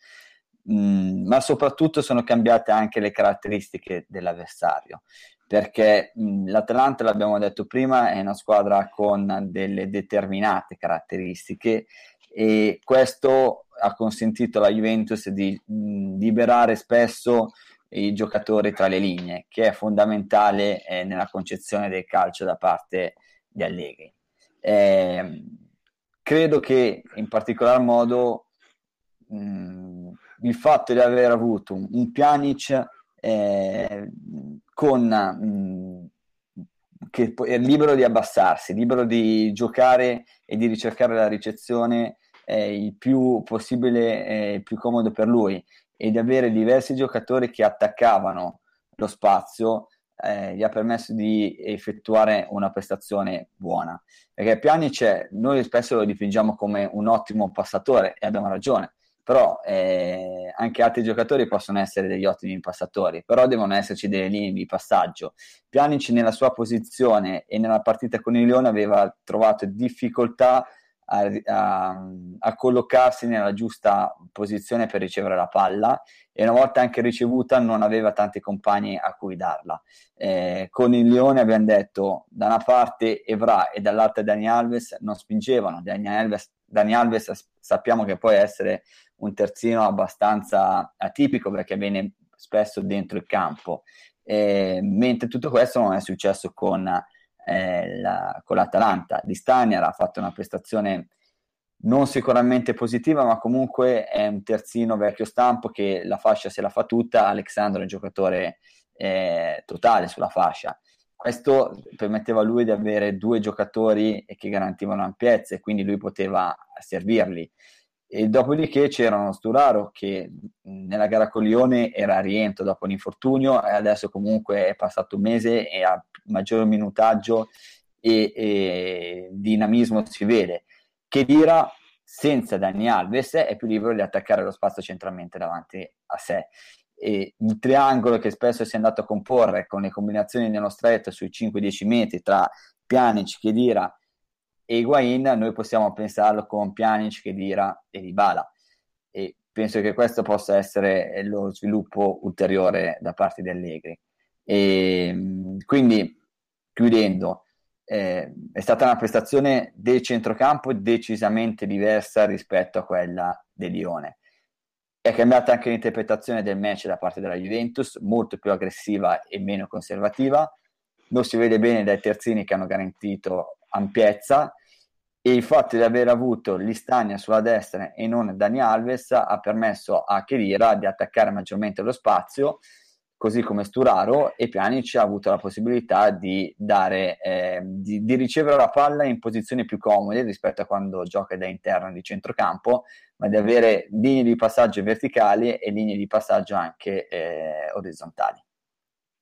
Mm, ma soprattutto sono cambiate anche le caratteristiche dell'avversario perché mh, l'Atalanta, l'abbiamo detto prima, è una squadra con delle determinate caratteristiche e questo ha consentito alla Juventus di mh, liberare spesso i giocatori tra le linee, che è fondamentale eh, nella concezione del calcio da parte di Allegri. Eh, credo che in particolar modo mh, il fatto di aver avuto un, un Pjanic eh, con mh, mm, che è libero di abbassarsi, libero di giocare e di ricercare la ricezione eh, il più possibile, eh, il più comodo per lui e di avere diversi giocatori che attaccavano lo spazio eh, gli ha permesso di effettuare una prestazione buona. Perché Pjanic, noi spesso lo dipingiamo come un ottimo passatore e abbiamo ragione, però eh, anche altri giocatori possono essere degli ottimi passatori, però devono esserci delle linee di passaggio. Pjanic nella sua posizione e nella partita con il Lione aveva trovato difficoltà a, a, a, collocarsi nella giusta posizione per ricevere la palla e una volta anche ricevuta non aveva tanti compagni a cui darla. Eh, con il Lione abbiamo detto da una parte Evra e dall'altra Dani Alves non spingevano, Dani Alves, Dani Alves sappiamo che può essere un terzino abbastanza atipico perché viene spesso dentro il campo, eh, mentre tutto questo non è successo con, eh, la, con l'Atalanta. Di Stanier ha fatto una prestazione non sicuramente positiva, ma comunque è un terzino vecchio stampo che la fascia se la fa tutta. Alexandro è un giocatore eh, totale sulla fascia. Questo permetteva a lui di avere due giocatori che garantivano ampiezza e quindi lui poteva servirli. E dopodiché c'era Sturaro che nella gara con Lione era a rientro dopo l'infortunio e adesso comunque è passato un mese e ha maggior minutaggio e, e dinamismo si vede. Che Dira senza Dani Alves è più libero di attaccare lo spazio centralmente davanti a sé. E il triangolo che spesso si è andato a comporre con le combinazioni nello stretto sui 5-10 metri tra Pjanic, Chedira e Higuain noi possiamo pensarlo con Pjanic, Khedira e Dybala. E penso che questo possa essere lo sviluppo ulteriore da parte di Allegri. E quindi chiudendo eh, è stata una prestazione del centrocampo decisamente diversa rispetto a quella del Lione. È cambiata anche l'interpretazione del match da parte della Juventus molto più aggressiva e meno conservativa. Lo si vede bene dai terzini che hanno garantito ampiezza e il fatto di aver avuto l'Istania sulla destra e non Dani Alves ha permesso a Chedira di attaccare maggiormente lo spazio, così come Sturaro e Pjanic ha avuto la possibilità di, dare, eh, di, di, ricevere la palla in posizioni più comode rispetto a quando gioca da interno di centrocampo, ma di avere linee di passaggio verticali e linee di passaggio anche eh, orizzontali.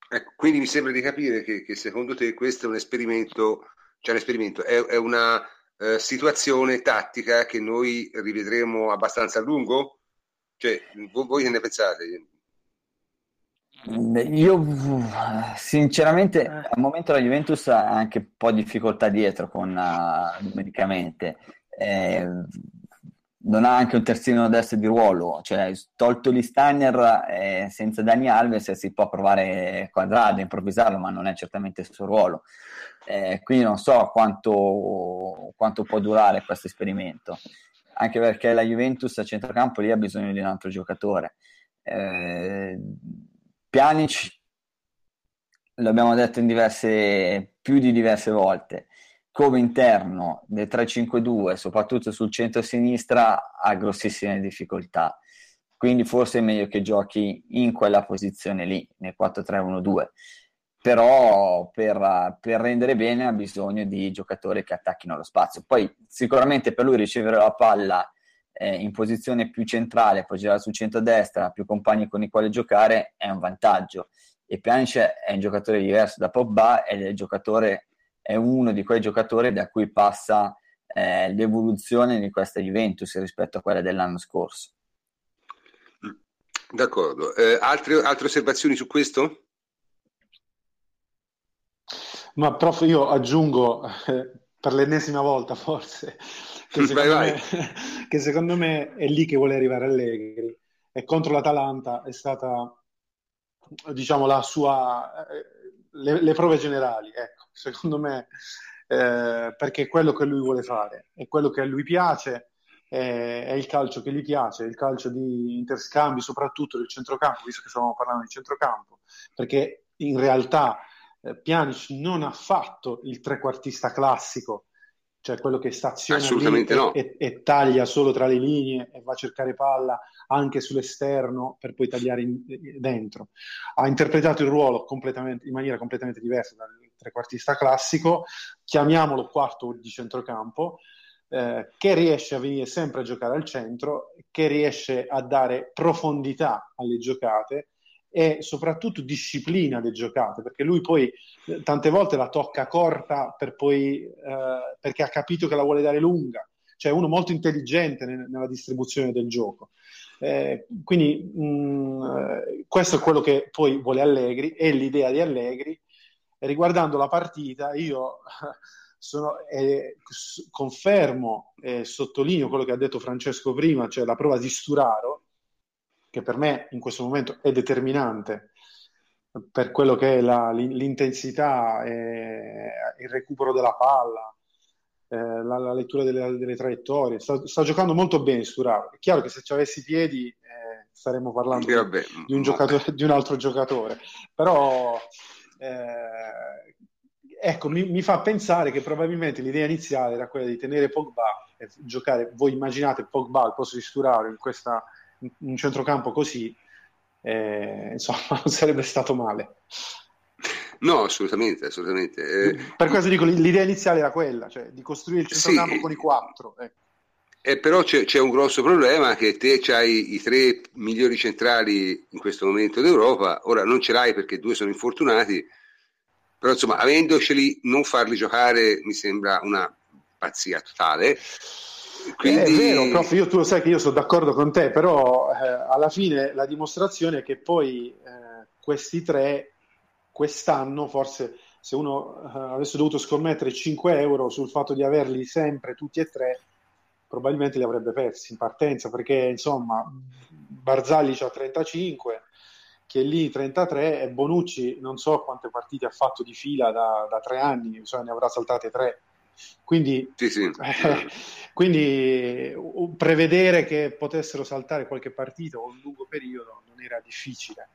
Ecco, quindi mi sembra di capire che, che, secondo te questo è un esperimento, cioè un esperimento, è, è una eh, situazione tattica che noi rivedremo abbastanza a lungo? Cioè, voi, voi che ne pensate? Io sinceramente al momento la Juventus ha anche un po' di difficoltà dietro con uh, numericamente. Eh, non ha anche un terzino destro di ruolo, cioè tolto l'Istanner eh, senza Dani Alves si può provare quadrato, improvvisarlo, ma non è certamente il suo ruolo. Eh, quindi non so quanto, quanto, può durare questo esperimento, anche perché la Juventus a centrocampo lì ha bisogno di un altro giocatore. Eh, Pjanic, l'abbiamo detto diverse, più di diverse volte, come interno del 3-5-2, soprattutto sul centro-sinistra, ha grossissime difficoltà. Quindi forse è meglio che giochi in quella posizione lì, nel 4-3-1-2 però per, per, rendere bene ha bisogno di giocatori che attacchino lo spazio. Poi sicuramente per lui ricevere la palla eh, in posizione più centrale, poi girare sul centro-destra, più compagni con i quali giocare è un vantaggio. E Pjanic è un giocatore diverso da Pogba ed è, è uno di quei giocatori da cui passa eh, l'evoluzione di questa Juventus rispetto a quella dell'anno scorso. D'accordo. Eh, altre, altre osservazioni su questo? Ma prof, io aggiungo eh, per l'ennesima volta forse che secondo, vai, vai. Me, che secondo, Me, è lì che vuole arrivare Allegri e contro l'Atalanta è stata diciamo la sua eh, le, le prove generali ecco secondo me eh, perché è quello che lui vuole fare è quello che a lui piace è, è il calcio che gli piace il calcio di interscambi soprattutto del centrocampo visto che stiamo parlando di centrocampo perché in realtà eh, Pjanic non ha fatto il trequartista classico, cioè quello che staziona no. e, e, taglia solo tra le linee e va a cercare palla anche sull'esterno per poi tagliare in, dentro. Ha interpretato il ruolo in maniera completamente diversa dal trequartista classico, chiamiamolo quarto di centrocampo, eh, che riesce a venire sempre a giocare al centro, che riesce a dare profondità alle giocate e soprattutto disciplina le giocate, perché lui poi eh, tante volte la tocca corta per poi, eh, perché ha capito che la vuole dare lunga, cioè uno molto intelligente ne- nella distribuzione del gioco. Eh, quindi mh, mm, questo è quello che poi vuole Allegri, è l'idea di Allegri. Riguardando la partita, io sono, eh, confermo e sottolineo quello che ha detto Francesco prima, cioè la prova di Sturaro, che per me in questo momento è determinante per quello che è la, l'intensità, il recupero della palla, eh, la, la, lettura delle, delle traiettorie. Sta, sta, giocando molto bene Sturaro. È chiaro che se ci avessi i piedi eh, staremmo parlando di, vabbè, di, un di, un altro giocatore, però eh, ecco, mi, mi, fa pensare che probabilmente l'idea iniziale era quella di tenere Pogba e giocare, voi immaginate Pogba al posto di Sturaro in questa un centrocampo così, eh, insomma, non sarebbe stato male. No, assolutamente, assolutamente. Eh, per questo dico, l'idea iniziale era quella, cioè di costruire il centrocampo sì, con i quattro. Ecco. Eh, però c'è, c'è, un grosso problema che te hai i tre migliori centrali in questo momento d'Europa, ora non ce l'hai perché due sono infortunati, però insomma avendoceli non farli giocare mi sembra una pazzia totale. Quindi... È vero, prof, io, tu lo sai che io sono d'accordo con te, però eh, alla fine la dimostrazione è che poi eh, questi tre, quest'anno, forse se uno eh, avesse dovuto scommettere 5 euro sul fatto di averli sempre tutti e tre, probabilmente li avrebbe persi in partenza, perché insomma Barzagli ha 35, Chiellini 33 e Bonucci non so quante partite ha fatto di fila da, da tre anni, cioè ne avrà saltate tre quindi, sì, sì. Eh, quindi prevedere che potessero saltare qualche partita o un lungo periodo non era difficile.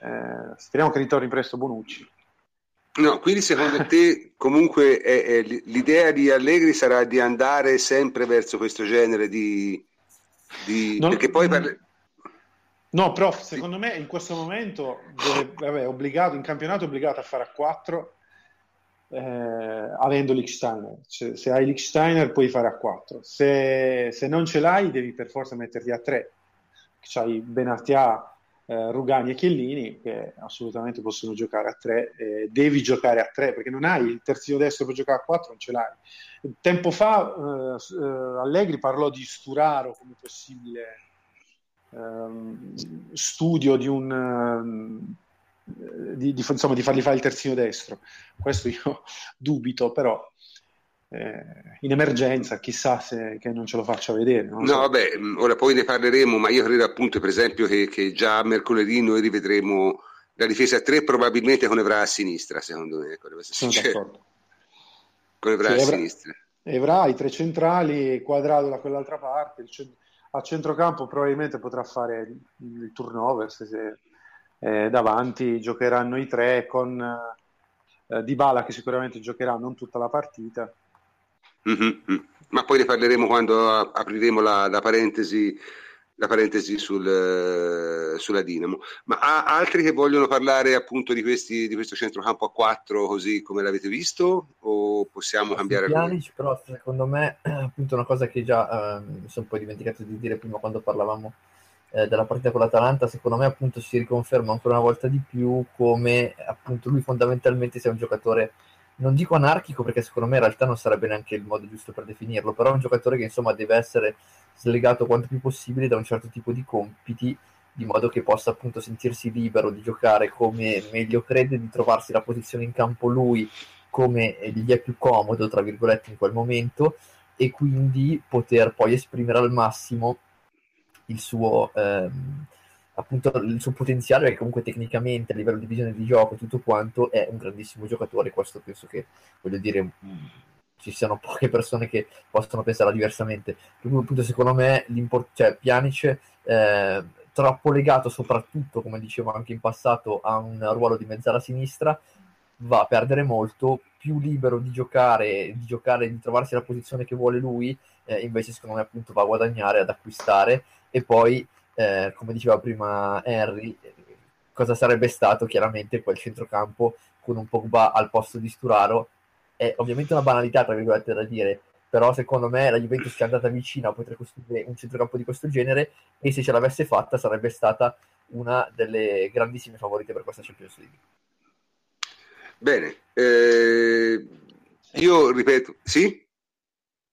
Eh, speriamo che ritorni presto Bonucci. No, quindi secondo te comunque è, è, l'idea di Allegri sarà di andare sempre verso questo genere di... di non, perché poi... Parli... No, prof, secondo me in questo momento deve, vabbè, obbligato, in campionato è obbligato a fare a 4 eh, avendo Lichsteiner. Cioè, se hai Lichsteiner puoi fare a 4. Se, se, non ce l'hai devi per forza metterti a 3. C'hai Benatia, eh, Rugani e Chiellini che assolutamente possono giocare a 3. Eh, devi giocare a 3 perché non hai il terzino destro per giocare a 4, non ce l'hai. Tempo fa eh, eh, Allegri parlò di Sturaro come possibile Ehm, studio di un ehm, di, di, insomma, di fargli fare il terzino destro. Questo io dubito, però eh, in emergenza chissà se che non ce lo faccia vedere. no, so. vabbè, mm, ora poi ne parleremo, ma io credo appunto, per esempio, che, che già mercoledì noi rivedremo la difesa a 3 probabilmente con Evra a sinistra, secondo me. Sono d'accordo. Con Evra sì, a sinistra. Evra, i tre centrali, quadrato da quell'altra parte, il centro a centrocampo probabilmente potrà fare il, il turnover se, se eh, davanti giocheranno i tre con eh, Dybala che sicuramente giocherà non tutta la partita mm-hmm. ma poi ne parleremo quando apriremo la, la parentesi la parentesi sul, eh, sulla Dinamo. Ma ha altri che vogliono parlare appunto di, questi, di questo centrocampo a 4 così come l'avete visto o possiamo cambiare Pjanic, però secondo me appunto una cosa che già eh, mi sono poi dimenticato di dire prima quando parlavamo eh, della partita con l'Atalanta, secondo me appunto si riconferma ancora una volta di più come appunto lui fondamentalmente sia un giocatore non dico anarchico perché secondo me in realtà non sarebbe neanche il modo giusto per definirlo, però è un giocatore che insomma deve essere slegato quanto più possibile da un certo tipo di compiti, di modo che possa appunto sentirsi libero di giocare come meglio crede, di trovarsi la posizione in campo lui come gli è più comodo, tra virgolette, in quel momento, e quindi poter poi esprimere al massimo il suo, ehm, appunto, il suo potenziale, perché comunque tecnicamente a livello di visione di gioco tutto quanto è un grandissimo giocatore, questo penso che, voglio dire, ci siano poche persone che possono pensare diversamente. Appunto, secondo me, cioè, Pjanic eh, troppo legato soprattutto, come dicevo anche in passato, a un ruolo di mezzala sinistra, va a perdere molto, più libero di giocare, di giocare, di trovarsi la posizione che vuole lui, eh, invece secondo me appunto va a guadagnare, ad acquistare e poi, eh, come diceva prima Henry, cosa sarebbe stato chiaramente quel centrocampo con un Pogba al posto di Sturaro è ovviamente una banalità, tra virgolette, da dire, però secondo me la Juventus ci è andata vicina a poter costruire un centrocampo di questo genere e se ce l'avesse fatta sarebbe stata una delle grandissime favorite per questa Champions League. Bene, eh, io ripeto, sì?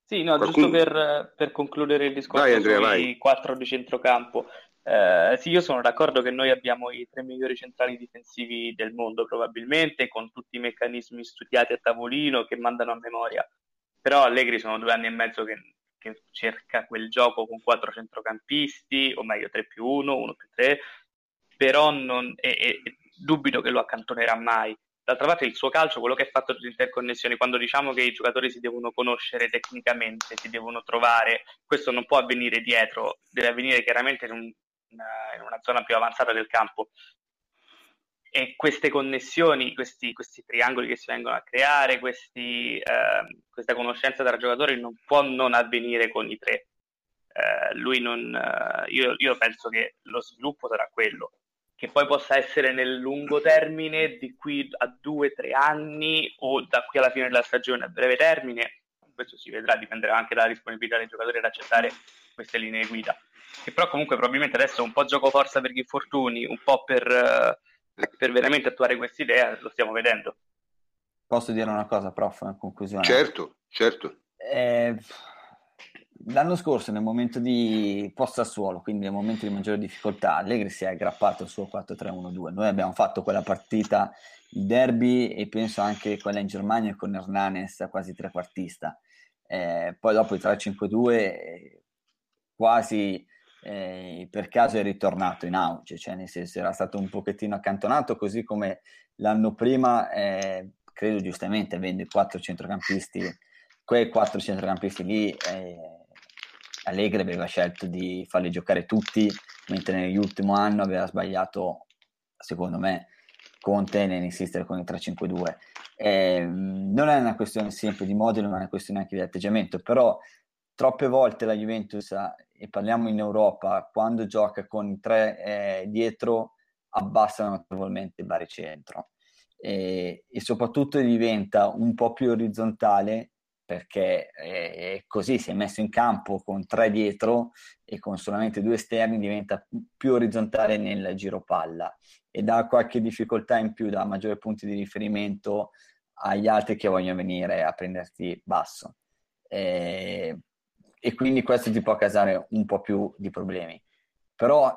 Sì, no, Qualcuno... giusto per, per, concludere il discorso vai, Andrea, sui vai. quattro di centrocampo. Eh, sì, io sono d'accordo che noi abbiamo i tre migliori centrali difensivi del mondo, probabilmente, con tutti i meccanismi studiati a tavolino che mandano a memoria. Però Allegri sono due anni e mezzo che, che cerca quel gioco con quattro centrocampisti, o meglio 3 più 1, 1 più 3, però non, e, e, dubito che lo accantonerà mai. D'altra parte il suo calcio, quello che è fatto di interconnessioni, quando diciamo che i giocatori si devono conoscere tecnicamente, si devono trovare, questo non può avvenire dietro, deve avvenire chiaramente in un in una zona più avanzata del campo. E queste connessioni, questi, questi triangoli che si vengono a creare, questi, eh, questa conoscenza tra giocatori non può non avvenire con i tre. Eh, non, eh, io, io penso che lo sviluppo sarà quello, che poi possa essere nel lungo termine, di qui a due o tre anni o da qui alla fine della stagione a breve termine, questo si vedrà, dipenderà anche dalla disponibilità dei giocatori ad accettare queste linee guida che però comunque probabilmente adesso è un po' gioco forza per gli infortuni, un po' per, eh, per veramente attuare questa idea, lo stiamo vedendo. Posso dire una cosa, prof, in conclusione? Certo, certo. Eh, l'anno scorso, nel momento di post suolo, quindi nel momento di maggiore difficoltà, Allegri si è aggrappato al suo 4-3-1-2. Noi abbiamo fatto quella partita, il derby, e penso anche quella in Germania con Hernanes quasi trequartista. Eh, poi dopo il 3-5-2 quasi eh, per caso è ritornato in auge, cioè nel senso era stato un pochettino accantonato, così come l'anno prima, eh, credo giustamente, avendo i quattro centrocampisti, quei quattro centrocampisti lì, eh, Allegri aveva scelto di farli giocare tutti, mentre nell'ultimo anno aveva sbagliato, secondo me, Conte nell'insistere con il 3-5-2. Eh, non è una questione sempre di modello, ma è una questione anche di atteggiamento, però troppe volte la Juventus, e parliamo in Europa, quando gioca con tre eh, dietro, abbassa notevolmente il baricentro e, e soprattutto diventa un po' più orizzontale perché è così si è messo in campo con tre dietro e con solamente due esterni diventa più orizzontale nel giro palla e dà qualche difficoltà in più, dà maggiori punti di riferimento agli altri che vogliono venire a prenderti basso. E, e quindi questo ti può causare un po' più di problemi. Però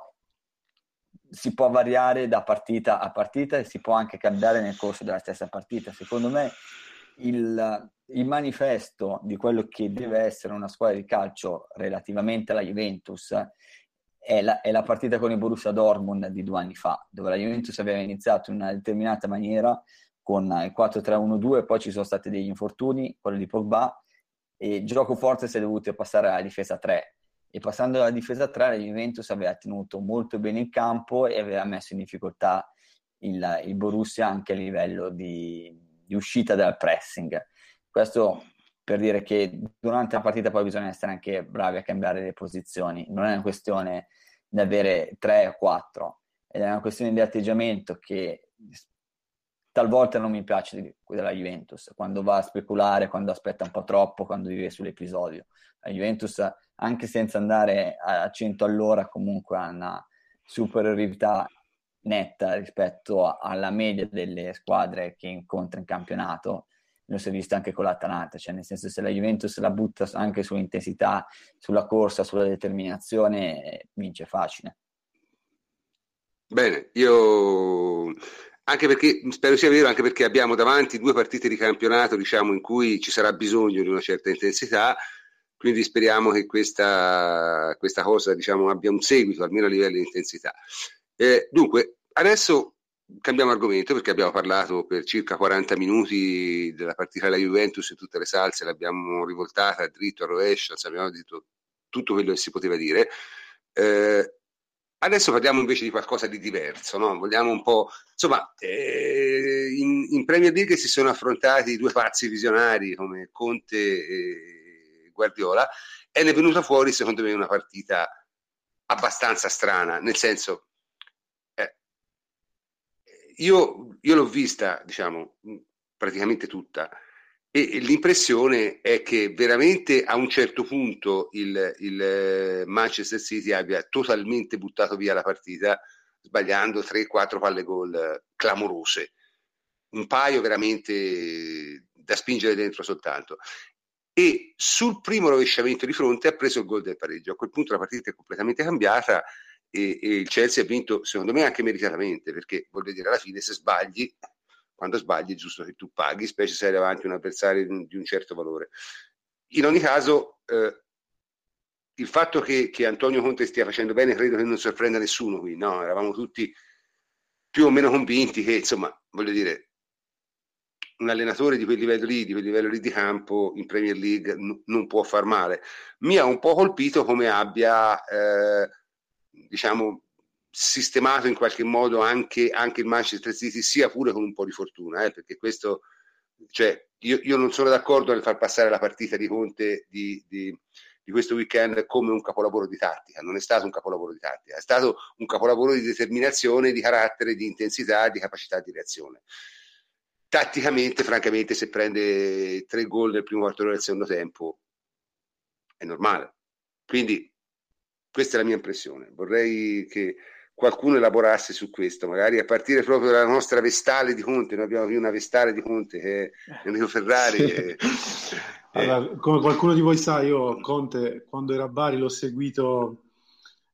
si può variare da partita a partita e si può anche cambiare nel corso della stessa partita. Secondo me il, il, manifesto di quello che deve essere una squadra di calcio relativamente alla Juventus è la, è la, partita con il Borussia Dortmund di due anni fa, dove la Juventus aveva iniziato in una determinata maniera con il 4-3-1-2, poi ci sono stati degli infortuni, quello di Pogba, e gioco forte si è dovuto passare alla difesa 3. E passando alla difesa 3, la Juventus aveva tenuto molto bene il campo e aveva messo in difficoltà il, il Borussia anche a livello di, di uscita dal pressing. Questo per dire che durante la partita poi bisogna essere anche bravi a cambiare le posizioni, non è una questione di avere tre o quattro, è una questione di atteggiamento che talvolta non mi piace della Juventus, quando va a speculare, quando aspetta un po' troppo, quando vive sull'episodio. La Juventus, anche senza andare a 100 all'ora, comunque ha una superiorità netta rispetto alla media delle squadre che incontra in campionato. Lo si è visto anche con l'Atalanta, cioè nel senso se la Juventus la butta anche sull'intensità, sulla corsa, sulla determinazione, vince facile. Bene, io anche perché spero sia vero, anche perché abbiamo davanti due partite di campionato, diciamo, in cui ci sarà bisogno di una certa intensità, quindi speriamo che questa, questa cosa, diciamo, abbia un seguito, almeno a livello di intensità. Eh, dunque, adesso cambiamo argomento perché abbiamo parlato per circa 40 minuti della partita della Juventus in tutte le salse, l'abbiamo rivoltata dritto a rovescio, abbiamo detto tutto quello che si poteva dire. Eh, adesso parliamo invece di qualcosa di diverso, no? vogliamo un po'... Insomma, eh, in, in, Premier League si sono affrontati due pazzi visionari come Conte e Guardiola e ne è venuta fuori secondo me una partita abbastanza strana, nel senso io, io l'ho vista, diciamo, praticamente tutta e l'impressione è che veramente a un certo punto il, il, eh, Manchester City abbia totalmente buttato via la partita sbagliando 3-4 palle gol clamorose. Un paio veramente da spingere dentro soltanto. E sul primo rovesciamento di fronte ha preso il gol del pareggio. A quel punto la partita è completamente cambiata e, e, il Chelsea ha vinto secondo me anche meritatamente perché voglio dire alla fine se sbagli quando sbagli è giusto che tu paghi specie se hai davanti un avversario di un, di un certo valore in ogni caso eh, il fatto che, che, Antonio Conte stia facendo bene credo che non sorprenda nessuno qui no? eravamo tutti più o meno convinti che insomma voglio dire un allenatore di quel livello lì, di quel livello lì di campo in Premier League n- non può far male. Mi ha un po' colpito come abbia eh, diciamo, sistemato in qualche modo anche, anche, il Manchester City, sia pure con un po' di fortuna, eh, perché questo, cioè, io, io, non sono d'accordo nel far passare la partita di Conte di, di, di, questo weekend come un capolavoro di tattica, non è stato un capolavoro di tattica, è stato un capolavoro di determinazione, di carattere, di intensità, di capacità di reazione. Tatticamente, francamente, se prende tre gol nel primo quarto d'ora del secondo tempo, è normale. Quindi questa è la mia impressione. Vorrei che qualcuno elaborasse su questo, magari a partire proprio dalla nostra Vestale di Conte. Noi abbiamo qui una Vestale di Conte che è Enrico Ferrari. Sì. E, allora, come qualcuno di voi sa, io Conte quando era a Bari l'ho seguito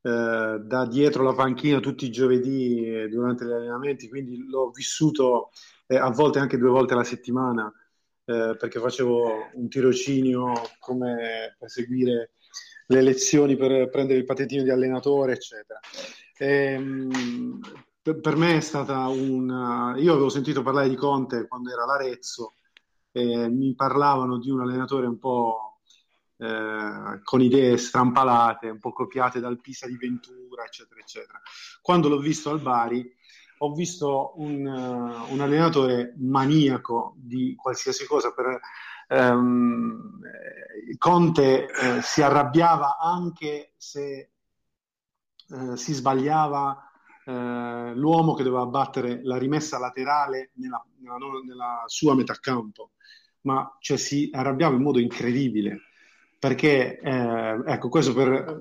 eh, da dietro la panchina tutti i giovedì eh, durante gli allenamenti, quindi l'ho vissuto eh, a volte anche due volte alla settimana eh, perché facevo un tirocinio come per seguire le lezioni per prendere il patentino di allenatore, eccetera. Ehm, per me è stata una... Io avevo sentito parlare di Conte quando era l'Arezzo e mi parlavano di un allenatore un po' eh, con idee strampalate, un po' copiate dal Pisa di Ventura, eccetera, eccetera. Quando l'ho visto al Bari ho visto un, un allenatore maniaco di qualsiasi cosa. Per, um, Conte uh, si arrabbiava anche se uh, si sbagliava l'uomo che doveva battere la rimessa laterale nella, nella, nella sua metà campo, ma cioè, si arrabbiava in modo incredibile perché eh, ecco questo per,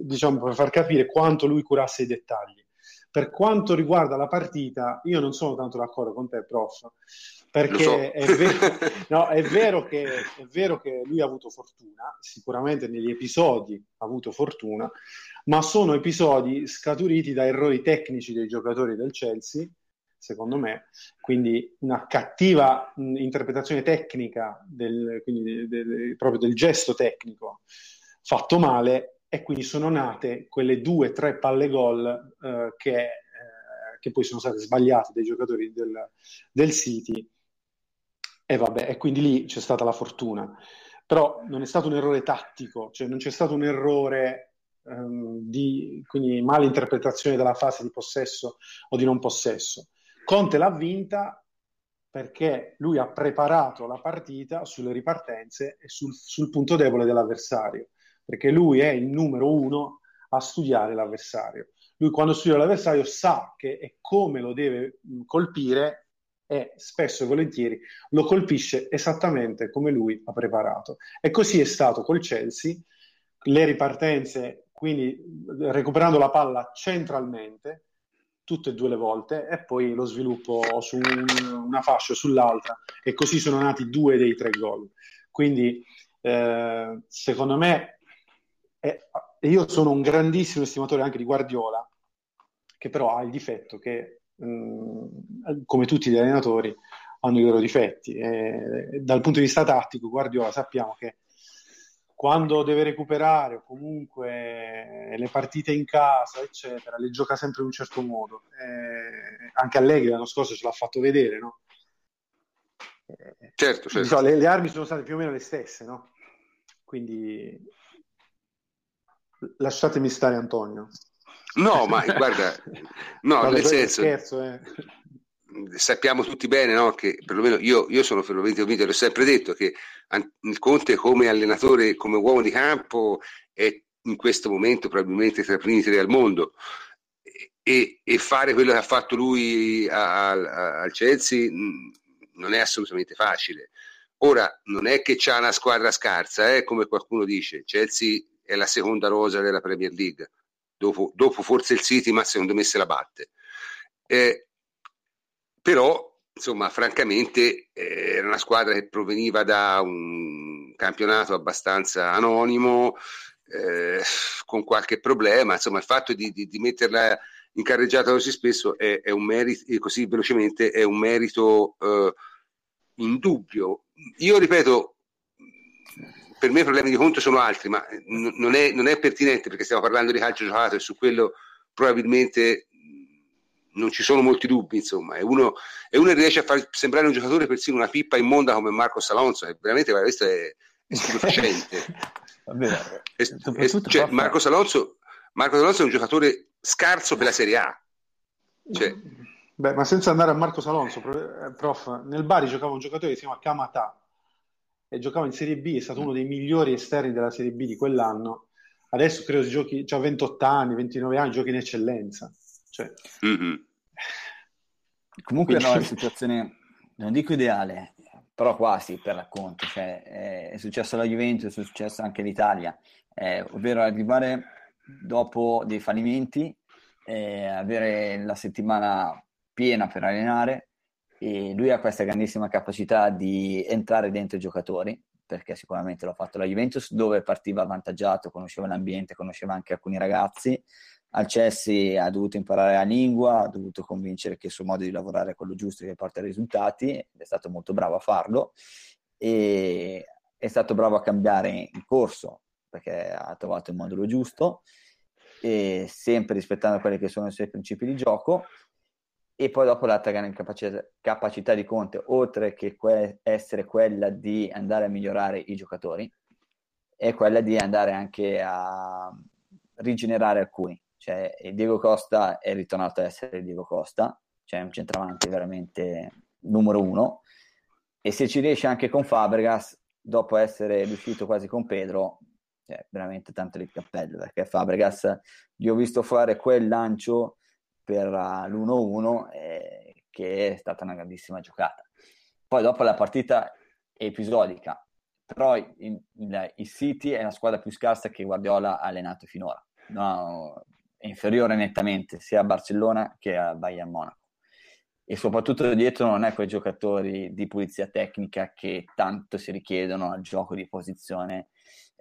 diciamo, per far capire quanto lui curasse i dettagli. Per quanto riguarda la partita, io non sono tanto d'accordo con te, prof, perché so. è, vero, no, è, vero che, è, vero, che, lui ha avuto fortuna, sicuramente negli episodi ha avuto fortuna, ma sono episodi scaturiti da errori tecnici dei giocatori del Chelsea, secondo me, quindi una cattiva mh, interpretazione tecnica del, del, del, proprio del gesto tecnico fatto male e quindi sono nate quelle due o tre palle gol eh, che, eh, che, poi sono state sbagliate dai giocatori del, del City e vabbè, e quindi lì c'è stata la fortuna. Però non è stato un errore tattico, cioè non c'è stato un errore um, di quindi mala interpretazione della fase di possesso o di non possesso. Conte l'ha vinta perché lui ha preparato la partita sulle ripartenze e sul, sul punto debole dell'avversario perché lui è il numero uno a studiare l'avversario. Lui quando studia l'avversario sa che e come lo deve colpire e spesso e volentieri lo colpisce esattamente come lui ha preparato. E così è stato col Chelsea, le ripartenze, quindi recuperando la palla centralmente, tutte e due le volte, e poi lo sviluppo su un, una fascia o sull'altra, e così sono nati due dei tre gol. Quindi eh, secondo me e io sono un grandissimo estimatore anche di Guardiola, che però ha il difetto che, mh, come tutti gli allenatori, hanno i loro difetti. E, dal punto di vista tattico, Guardiola sappiamo che quando deve recuperare o comunque le partite in casa, eccetera, le gioca sempre in un certo modo. Eh, anche Allegri l'anno scorso ce l'ha fatto vedere, no? Certo, certo. So, le, le, armi sono state più o meno le stesse, no? Quindi Lasciatemi stare, Antonio. No, ma guarda, no, nel senso, scherzo, eh. sappiamo tutti bene no, che perlomeno io, io sono fermamente convinto, l'ho sempre detto, che il Conte come allenatore, come uomo di campo è in questo momento probabilmente tra i primi tre al mondo e, e, fare quello che ha fatto lui al Chelsea non è assolutamente facile. Ora, non è che c'ha una squadra scarsa, eh, come qualcuno dice, Chelsea è la seconda rosa della Premier League, dopo, dopo forse il City, ma secondo me se la batte. Eh, però, insomma, francamente eh, era una squadra che proveniva da un campionato abbastanza anonimo, eh, con qualche problema, insomma, il fatto di, di, di metterla in carreggiata così spesso è, è un merito, così velocemente è un merito eh, indubbio. Io ripeto, per me i problemi di conto sono altri, ma n- non, è, non, è, pertinente perché stiamo parlando di calcio giocato e su quello probabilmente non ci sono molti dubbi, insomma, e uno, e uno riesce a far sembrare un giocatore persino una pippa immonda come Marco Salonso, che veramente questo è, è stupefacente. cioè, Marco, Salonso, Marco Salonso è un giocatore scarso per la Serie A. Cioè, Beh, ma senza andare a Marco Salonso, prof, nel Bari giocava un giocatore che si chiama Kamata, e giocava in Serie B, è stato uno dei migliori esterni della Serie B di quell'anno. Adesso credo si giochi, ha 28 anni, 29 anni, giochi in eccellenza. Cioè... Mm-hmm. Comunque Quindi... no, è una situazione, non dico ideale, però quasi per racconto. Cioè, è, è, successo alla Juventus, è successo anche all'Italia, eh, ovvero arrivare dopo dei fallimenti, eh, avere la settimana piena per allenare, e lui ha questa grandissima capacità di entrare dentro i giocatori, perché sicuramente l'ha fatto la Juventus, dove partiva avvantaggiato, conosceva l'ambiente, conosceva anche alcuni ragazzi. Al Chelsea ha dovuto imparare la lingua, ha dovuto convincere che il suo modo di lavorare è quello giusto che porta risultati, ed è stato molto bravo a farlo. E è stato bravo a cambiare in corso, perché ha trovato il modulo giusto, e sempre rispettando quelli che sono i suoi principi di gioco e poi dopo l'altra grande capacità, di Conte, oltre che que- essere quella di andare a migliorare i giocatori, è quella di andare anche a rigenerare alcuni. Cioè, Diego Costa è ritornato ad essere Diego Costa, cioè un centravanti veramente numero uno. E se ci riesce anche con Fabregas, dopo essere riuscito quasi con Pedro, cioè, veramente tanto di cappello, perché Fabregas gli ho visto fare quel lancio per uh, l'1-1 eh, che è stata una grandissima giocata. Poi dopo la partita episodica, però il, il, il City è la squadra più scarsa che Guardiola ha allenato finora. No, è inferiore nettamente sia a Barcellona che a Bayern Monaco e soprattutto dietro non è quei giocatori di pulizia tecnica che tanto si richiedono al gioco di posizione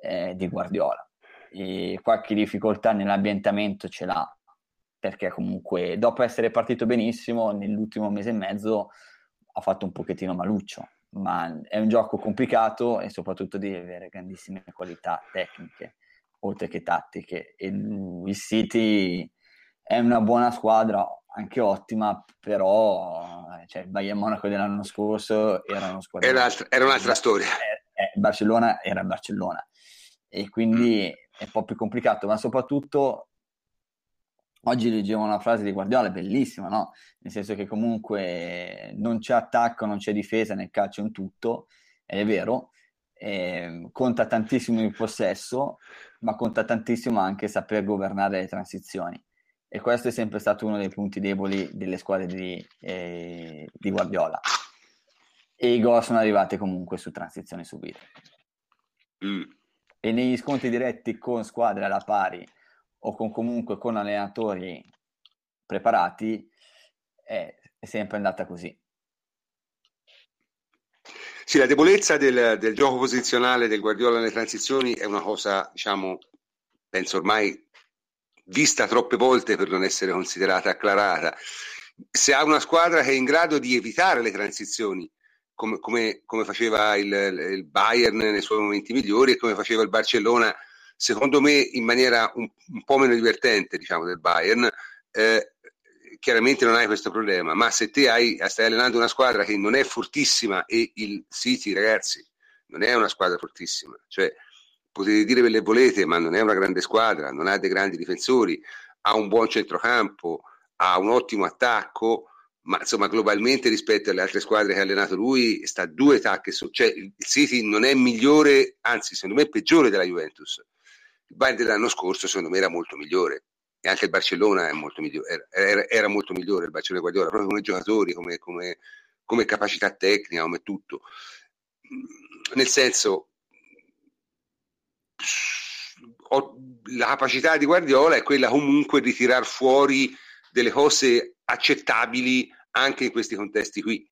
eh, di Guardiola. E qualche difficoltà nell'ambientamento ce l'ha, perché comunque dopo essere partito benissimo, nell'ultimo mese e mezzo ha fatto un pochettino maluccio, ma è un gioco complicato e soprattutto deve avere grandissime qualità tecniche, oltre che tattiche. E il City è una buona squadra, anche ottima, però cioè, il Bayern Monaco dell'anno scorso era una squadra... Era, era un'altra storia. Eh, eh, Barcellona era Barcellona e quindi mm. è un po' più complicato, ma soprattutto oggi leggevo una frase di Guardiola bellissima, no? Nel senso che comunque non c'è attacco, non c'è difesa nel calcio in tutto, ed è vero, eh, conta tantissimo il possesso, ma conta tantissimo anche saper governare le transizioni e questo è sempre stato uno dei punti deboli delle squadre di, eh, di Guardiola. E i gol sono arrivati comunque su transizioni subite. Mm. E negli scontri diretti con squadre alla pari o con, comunque con allenatori preparati è, è sempre andata così. Sì, la debolezza del, del, gioco posizionale del Guardiola nelle transizioni è una cosa, diciamo, penso ormai vista troppe volte per non essere considerata acclarata. Se ha una squadra che è in grado di evitare le transizioni, come, come, come faceva il, il, Bayern nei suoi momenti migliori e come faceva il Barcellona, secondo me in maniera un, un po' meno divertente diciamo, del Bayern, eh, chiaramente non hai questo problema, ma se te hai, stai allenando una squadra che non è fortissima e il City, ragazzi, non è una squadra fortissima, cioè potete dire quello che volete, ma non è una grande squadra, non ha dei grandi difensori, ha un buon centrocampo, ha un ottimo attacco, ma insomma globalmente rispetto alle altre squadre che ha allenato lui sta due tacche su, cioè il City non è migliore, anzi secondo me è peggiore della Juventus. Il Bayern dell'anno scorso secondo me era molto migliore e anche il Barcellona molto migliore, era, era, molto migliore il Barcellona Guardiola, proprio come giocatori, come, come, come capacità tecnica, come tutto. Nel senso, la capacità di Guardiola è quella comunque di tirar fuori delle cose accettabili anche in questi contesti qui.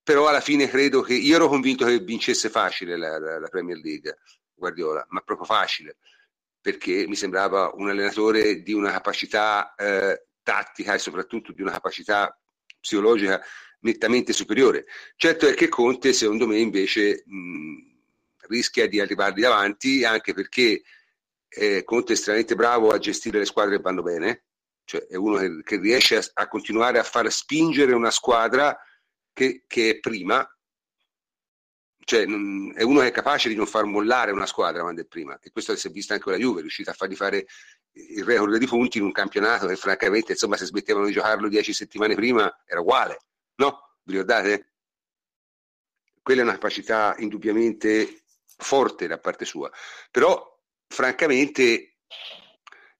Però alla fine credo che io ero convinto che vincesse facile la, la, la Premier League Guardiola, ma proprio facile, perché mi sembrava un allenatore di una capacità eh, tattica e soprattutto di una capacità psicologica nettamente superiore. Certo è che Conte, secondo me, invece mh, rischia di arrivargli davanti anche perché eh, Conte è estremamente bravo a gestire le squadre che vanno bene, cioè è uno che, che riesce a, a, continuare a far spingere una squadra che, che è prima, cioè è uno che è capace di non far mollare una squadra quando è prima e questo si è visto anche con la Juve, è riuscita a fargli fare il record di punti in un campionato che francamente insomma se smettevano di giocarlo dieci settimane prima era uguale, no? Vi ricordate? Quella è una capacità indubbiamente forte da parte sua. Però, francamente,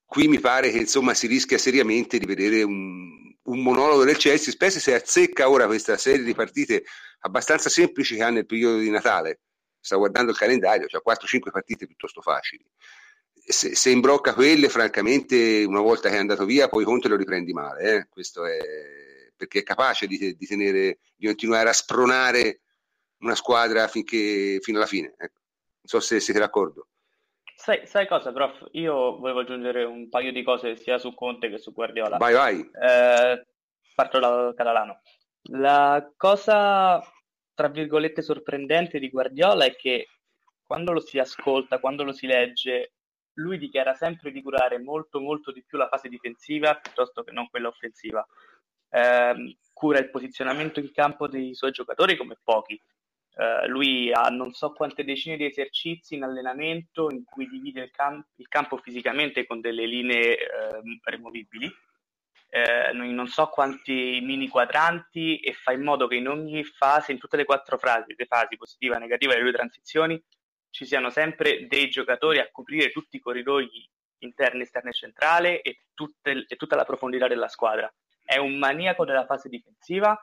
qui mi pare che insomma si rischia seriamente di vedere un, un monologo del Chelsea, specie se azzecca ora questa serie di partite abbastanza semplici che ha nel periodo di Natale. Sta guardando il calendario, cioè 4-5 partite piuttosto facili. Se, se, imbrocca quelle, francamente, una volta che è andato via, poi Conte lo riprendi male. Eh? Questo è perché è capace di, di, tenere, di continuare a spronare una squadra finché, fino alla fine. Ecco. Non so se siete d'accordo. Sai, sai, cosa, prof? Io volevo aggiungere un paio di cose sia su Conte che su Guardiola. Vai, vai. Eh, parto dal catalano. La cosa, tra virgolette, sorprendente di Guardiola è che quando lo si ascolta, quando lo si legge, lui dichiara sempre di curare molto, molto di più la fase difensiva piuttosto che non quella offensiva. Eh, cura il posizionamento in campo dei suoi giocatori come pochi. Uh, lui ha non so quante decine di esercizi in allenamento in cui divide il, cam- il campo fisicamente con delle linee uh, removibili eh, non so quanti mini quadranti e fa in modo che in ogni fase, in tutte le quattro fasi, le fasi positiva, negativa e le due transizioni, ci siano sempre dei giocatori a coprire tutti i corridoi interni, esterni e centrale tutte, e tutta la profondità della squadra. È un maniaco della fase difensiva,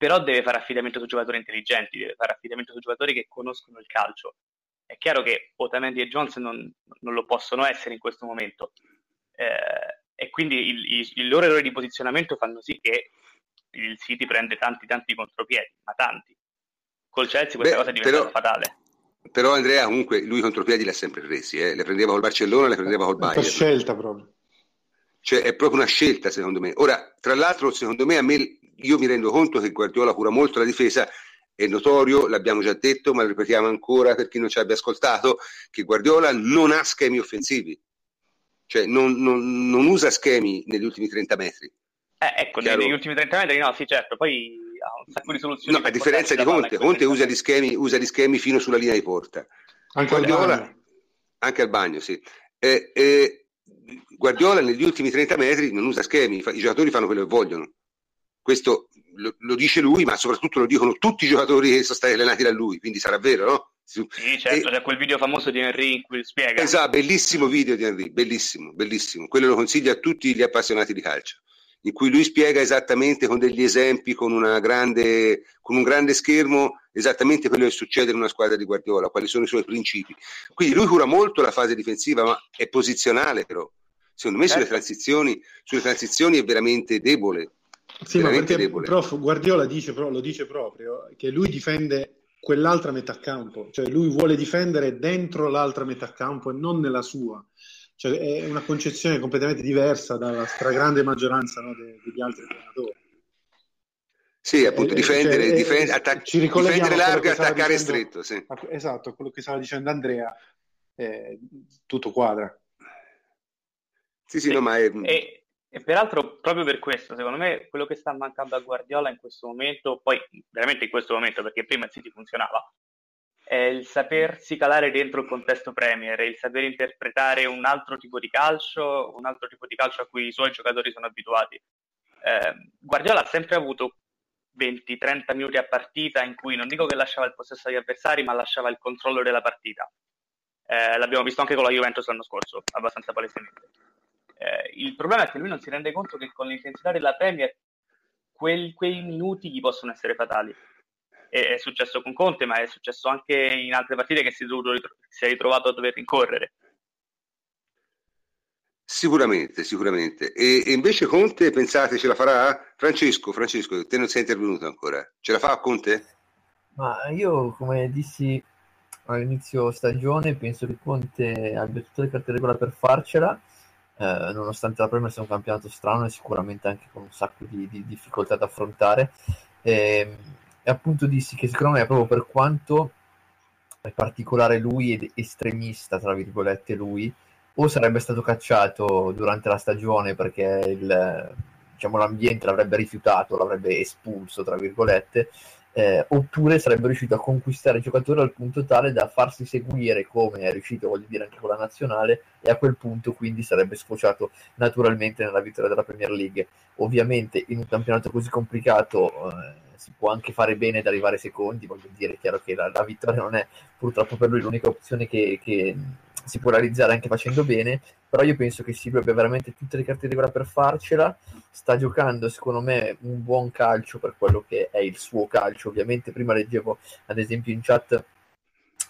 però deve fare affidamento su giocatori intelligenti, deve fare affidamento su giocatori che conoscono il calcio. È chiaro che Otamendi e Jones non, non lo possono essere in questo momento, eh, e quindi il, il, il, loro errore di posizionamento fanno sì che il City prende tanti tanti contropiedi, ma tanti. Col Chelsea questa Beh, cosa diventa però, fatale. Però Andrea comunque lui contropiedi li ha sempre presi, eh? le prendeva col Barcellona, le prendeva col Bayern. È una scelta proprio. Cioè è proprio una scelta secondo me. Ora, tra l'altro, secondo me, a me io mi rendo conto che Guardiola cura molto la difesa, è notorio, l'abbiamo già detto, ma lo ripetiamo ancora per chi non ci abbia ascoltato, che Guardiola non ha schemi offensivi cioè non, non, non usa schemi negli ultimi 30 metri. Eh, ecco, Chiaro? negli ultimi 30 metri no, sì certo, poi ha un sacco di soluzioni. No, a differenza di Conte, Conte usa gli, schemi, usa gli schemi fino sulla linea di porta. Anche Guardiola, al bagno. Anche al bagno, sì. Eh, eh, Guardiola negli ultimi 30 metri non usa schemi, i giocatori fanno quello che vogliono. Questo lo, lo, dice lui, ma soprattutto lo dicono tutti i giocatori che sono stati allenati da lui, quindi sarà vero, no? Sì, certo, e... c'è quel video famoso di Henry in cui spiega. Esatto, bellissimo video di Henry, bellissimo, bellissimo. Quello lo consiglio a tutti gli appassionati di calcio, in cui lui spiega esattamente con degli esempi, con, grande, con un grande schermo, esattamente quello che succede in una squadra di Guardiola, quali sono i suoi principi. Quindi lui cura molto la fase difensiva, ma è posizionale però. Secondo me certo. sulle, transizioni, sulle transizioni è veramente debole. Sì, ma perché debole. prof, Guardiola dice, lo dice proprio, che lui difende quell'altra metà campo, cioè lui vuole difendere dentro l'altra metà campo e non nella sua. Cioè, è una concezione completamente diversa dalla stragrande maggioranza no, de- degli altri allenatori. Sì, appunto, difendere, cioè, difendere, attac- difendere largo e attaccare dicendo, stretto. Sì. Esatto, quello che stava dicendo Andrea, eh, tutto quadra. Sì, sì, sì no, ma è... E, e peraltro, proprio per questo, secondo me, quello che sta mancando a Guardiola in questo momento, poi veramente in questo momento, perché prima il City funzionava, è il sapersi calare dentro il contesto Premier, il saper interpretare un altro tipo di calcio, un altro tipo di calcio a cui i suoi giocatori sono abituati. Eh, Guardiola ha sempre avuto 20-30 minuti a partita in cui non dico che lasciava il possesso agli avversari, ma lasciava il controllo della partita. Eh, l'abbiamo visto anche con la Juventus l'anno scorso, abbastanza palesemente. Eh, il problema è che lui non si rende conto che con l'intensità della Premier quel, quei minuti gli possono essere fatali. È, è, successo con Conte, ma è successo anche in altre partite che si è, ritro- si è ritrovato a dover rincorrere. Sicuramente, sicuramente. E, e, invece Conte, pensate, ce la farà? Francesco, Francesco, te non sei intervenuto ancora. Ce la fa Conte? Ma io, come dissi all'inizio stagione, penso che Conte abbia tutte le carte regola per farcela eh, nonostante la Premier sia un campionato strano e sicuramente anche con un sacco di, di difficoltà da affrontare. E, ehm, e, appunto dissi che secondo me proprio per quanto è particolare lui ed estremista, tra virgolette, lui, o sarebbe stato cacciato durante la stagione perché il, diciamo, l'ambiente l'avrebbe rifiutato, l'avrebbe espulso, tra virgolette, eh, oppure sarebbe riuscito a conquistare il giocatore al punto tale da farsi seguire come è riuscito, voglio dire, anche con la nazionale e a quel punto quindi sarebbe sfociato naturalmente nella vittoria della Premier League. Ovviamente in un campionato così complicato eh, si può anche fare bene ad arrivare secondi, voglio dire, è chiaro che la, la vittoria non è purtroppo per lui l'unica opzione che, che si può realizzare anche facendo bene, però io penso che Silvio abbia veramente tutte le carte di regola per farcela, sta giocando secondo me un buon calcio per quello che è il suo calcio, ovviamente prima leggevo ad esempio in chat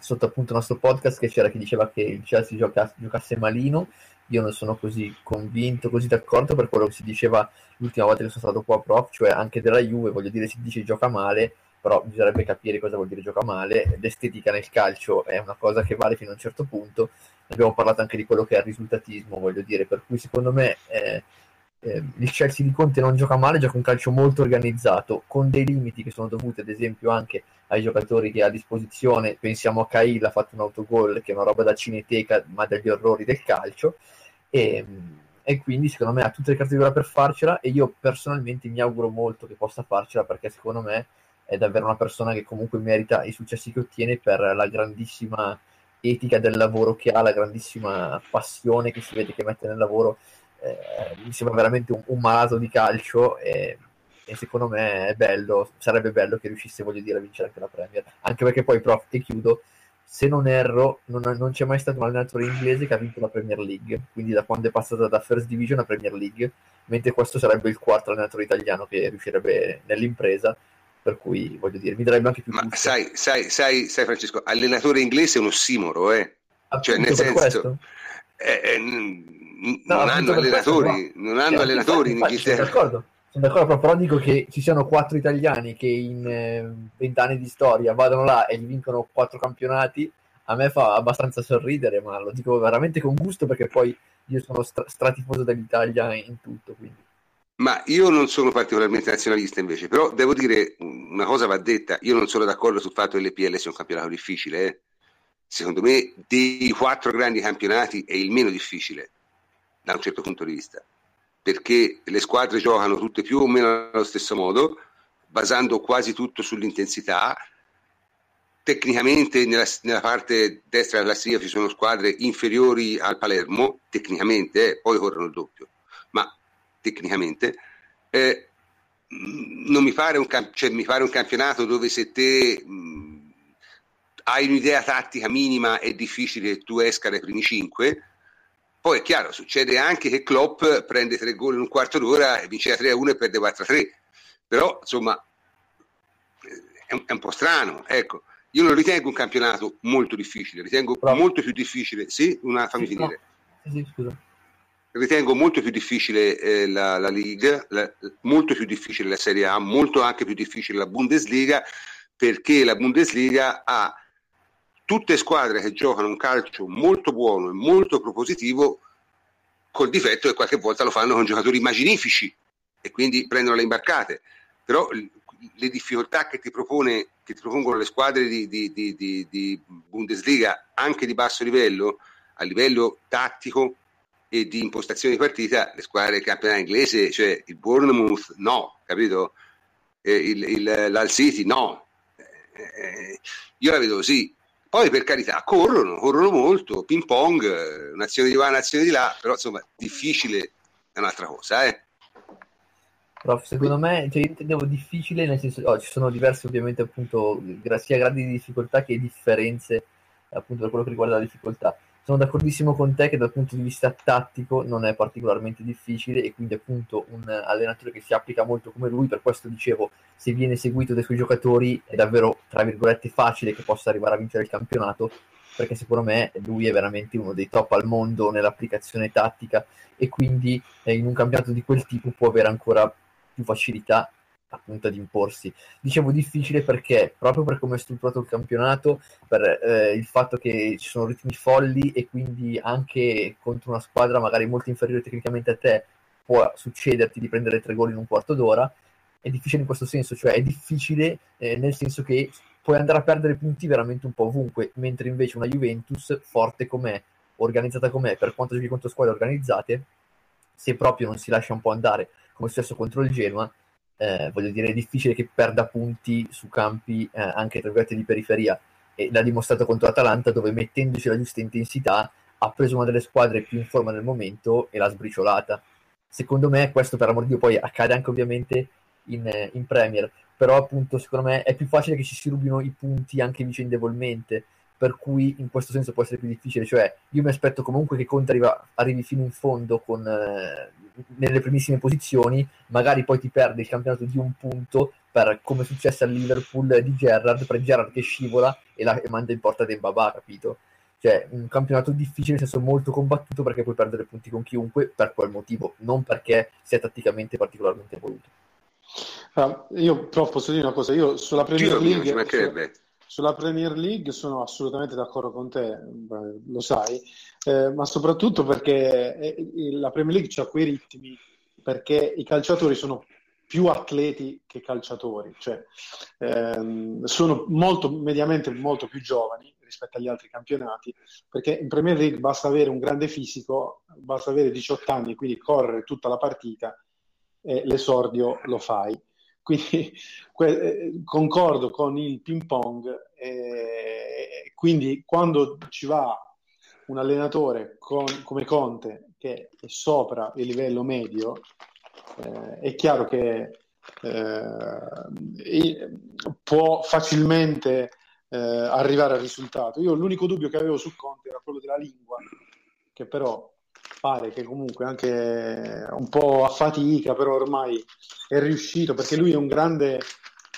sotto appunto il nostro podcast che c'era chi diceva che il Chelsea gioca, giocasse malino, io non sono così convinto, così d'accordo per quello che si diceva l'ultima volta che sono stato qua prof, cioè anche della Juve, voglio dire si dice gioca male, però bisognerebbe capire cosa vuol dire gioca male. L'estetica nel calcio è una cosa che vale fino a un certo punto. Abbiamo parlato anche di quello che è il risultatismo, voglio dire, per cui secondo me eh, eh, il Chelsea di Conte non gioca male, gioca un calcio molto organizzato, con dei limiti che sono dovuti ad esempio anche ai giocatori che ha a disposizione. Pensiamo a Cahill, ha fatto un autogol che è una roba da cineteca, ma degli orrori del calcio. E, e quindi secondo me ha tutte le carte di ora per farcela e io personalmente mi auguro molto che possa farcela perché secondo me è davvero una persona che comunque merita i successi che ottiene per la grandissima etica del lavoro che ha, la grandissima passione che si vede che mette nel lavoro. Eh, mi sembra veramente un, un, malato di calcio e, e, secondo me è bello, sarebbe bello che riuscisse, voglio dire, a vincere anche la Premier, anche perché poi, prof, e chiudo, se non erro, non, non, c'è mai stato un allenatore inglese che ha vinto la Premier League, quindi da quando è passata da First Division a Premier League, mentre questo sarebbe il quarto allenatore italiano che riuscirebbe nell'impresa, per cui voglio dire, mi darebbe anche più... Ma sai, sai, sai, sai, Francesco, allenatore inglese è un ossimoro, eh? cioè nel senso... Eh, eh, no, non hanno allenatori, questo, no. non hanno sì, allenatori infatti, in Inghilterra. Sono d'accordo, sono d'accordo, però dico che ci siano quattro italiani che in eh, vent'anni di storia vadano là e gli vincono quattro campionati, a me fa abbastanza sorridere, ma lo dico veramente con gusto perché poi io sono stra- stratifoso dell'Italia in tutto. Quindi. Ma io non sono particolarmente nazionalista invece, però devo dire una cosa va detta, io non sono d'accordo sul fatto che l'EPL sia un campionato difficile. Eh. Secondo me dei quattro grandi campionati è il meno difficile da un certo punto di vista, perché le squadre giocano tutte più o meno allo stesso modo, basando quasi tutto sull'intensità. Tecnicamente nella, nella parte destra della classifica ci sono squadre inferiori al Palermo, tecnicamente, eh, poi corrono il doppio tecnicamente, eh, non mi pare, un, cioè, mi pare un campionato dove se te mh, hai un'idea tattica minima è difficile che tu esca dai primi cinque. Poi è chiaro, succede anche che Klopp prende tre gol in un quarto d'ora e vince 3 a 1 e perde 4 a 3. Però, insomma, è un, è un po' strano. Ecco, io non ritengo un campionato molto difficile, ritengo Bravo. molto più difficile. Sì, una, fammi sì, finire. No. Sì, scusa ritengo molto più difficile eh, la, la League, la, molto più difficile la Serie A, molto anche più difficile la Bundesliga, perché la Bundesliga ha tutte squadre che giocano un calcio molto buono e molto propositivo, col difetto che qualche volta lo fanno con giocatori immaginifici e quindi prendono le imbarcate. Però le difficoltà che ti, propone, che ti propongono le squadre di, di, di, di Bundesliga, anche di basso livello, a livello tattico, e di impostazione di partita, le squadre del campionato inglese, cioè il Bournemouth no, capito? Eh, il, il, l'Al City no. Eh, io la vedo così. Poi per carità, corrono, corrono molto, ping pong, un'azione di qua, un'azione di là, però insomma difficile è un'altra cosa, eh. Prof, secondo me, cioè, io intendevo difficile nel senso, oh, ci sono diverse ovviamente appunto sia gradi di difficoltà che differenze appunto per quello che riguarda la difficoltà sono d'accordissimo con te che dal punto di vista tattico non è particolarmente difficile e quindi appunto un allenatore che si applica molto come lui, per questo dicevo, se viene seguito dai suoi giocatori è davvero, tra virgolette, facile che possa arrivare a vincere il campionato, perché secondo me lui è veramente uno dei top al mondo nell'applicazione tattica e quindi eh, in un campionato di quel tipo può avere ancora più facilità appunto ad imporsi. Dicevo difficile perché proprio per come è strutturato il campionato, per eh, il fatto che ci sono ritmi folli e quindi anche contro una squadra magari molto inferiore tecnicamente a te può succederti di prendere tre gol in un quarto d'ora. È difficile in questo senso, cioè è difficile eh, nel senso che puoi andare a perdere punti veramente un po' ovunque, mentre invece una Juventus forte com'è, organizzata com'è, per quanto giochi contro squadre organizzate, se proprio non si lascia un po' andare, come è successo contro il Genoa, eh, voglio dire, è difficile che perda punti su campi eh, anche tra virgolette di periferia. E l'ha dimostrato contro Atalanta dove mettendoci la giusta intensità ha preso una delle squadre più in forma del momento e l'ha sbriciolata. Secondo me questo per amor di Dio poi accade anche ovviamente in, eh, in Premier, però appunto secondo me è più facile che ci si rubino i punti anche vicendevolmente per cui in questo senso può essere più difficile. Cioè, io mi aspetto comunque che Conte arriva, arrivi fino in fondo con, eh, nelle primissime posizioni, magari poi ti perde il campionato di un punto per come è successo al Liverpool di Gerrard, per Gerrard che scivola e, la, e manda in porta Dembaba, capito? Cioè, un campionato difficile, nel senso molto combattuto perché puoi perdere punti con chiunque per quel motivo, non perché sia tatticamente particolarmente voluto. Uh, io però posso dire una cosa, io sulla Premier League... Sulla Premier League sono assolutamente d'accordo con te, lo sai, eh, ma soprattutto perché eh, la Premier League ha quei ritmi, perché i calciatori sono più atleti che calciatori, cioè ehm, sono molto, mediamente molto più giovani rispetto agli altri campionati, perché in Premier League basta avere un grande fisico, basta avere 18 anni, quindi correre tutta la partita e l'esordio lo fai. Quindi que- concordo con il ping pong, eh, quindi quando ci va un allenatore con, come Conte che è sopra il livello medio, eh, è chiaro che eh, può facilmente eh, arrivare al risultato. Io l'unico dubbio che avevo su Conte era quello della lingua, che però pare che comunque anche un po' a fatica, però ormai è riuscito perché lui è un grande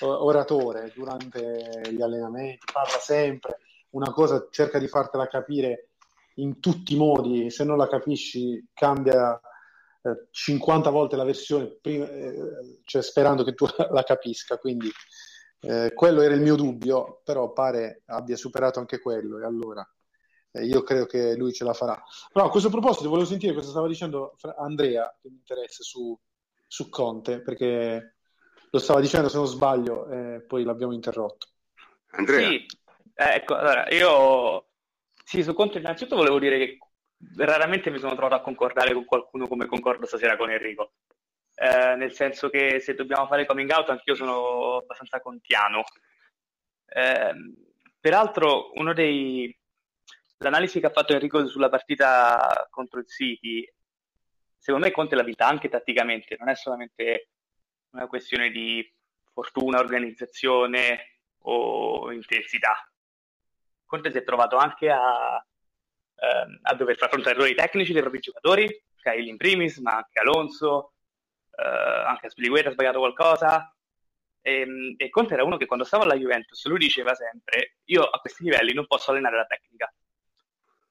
oratore durante gli allenamenti, parla sempre, una cosa cerca di fartela capire in tutti i modi, se non la capisci cambia eh, 50 volte la versione, prima, eh, cioè sperando che tu la capisca, quindi eh, quello era il mio dubbio, però pare abbia superato anche quello. E allora eh, io credo che lui ce la farà. Però a questo proposito volevo sentire cosa stava dicendo Andrea, che mi interessa su, su Conte, perché lo stava dicendo se non sbaglio e poi l'abbiamo interrotto. Andrea? Sì, ecco, allora io sì, su Conte innanzitutto volevo dire che raramente mi sono trovato a concordare con qualcuno come concordo stasera con Enrico. Eh, nel senso che se dobbiamo fare coming out anch'io sono abbastanza contiano. Eh, peraltro, uno dei... l'analisi che ha fatto Enrico sulla partita contro il City, secondo me Conte l'ha vinta anche tatticamente, non è solamente una questione di fortuna, organizzazione o intensità. Conte si è trovato anche a ehm, a dover far fronte a errori tecnici dei propri giocatori, Kyle in primis, ma anche Alonso, eh, anche Spiligueta ha sbagliato qualcosa. E, ehm, e Conte era uno che quando stava alla Juventus lui diceva sempre: Io a questi livelli non posso allenare la tecnica.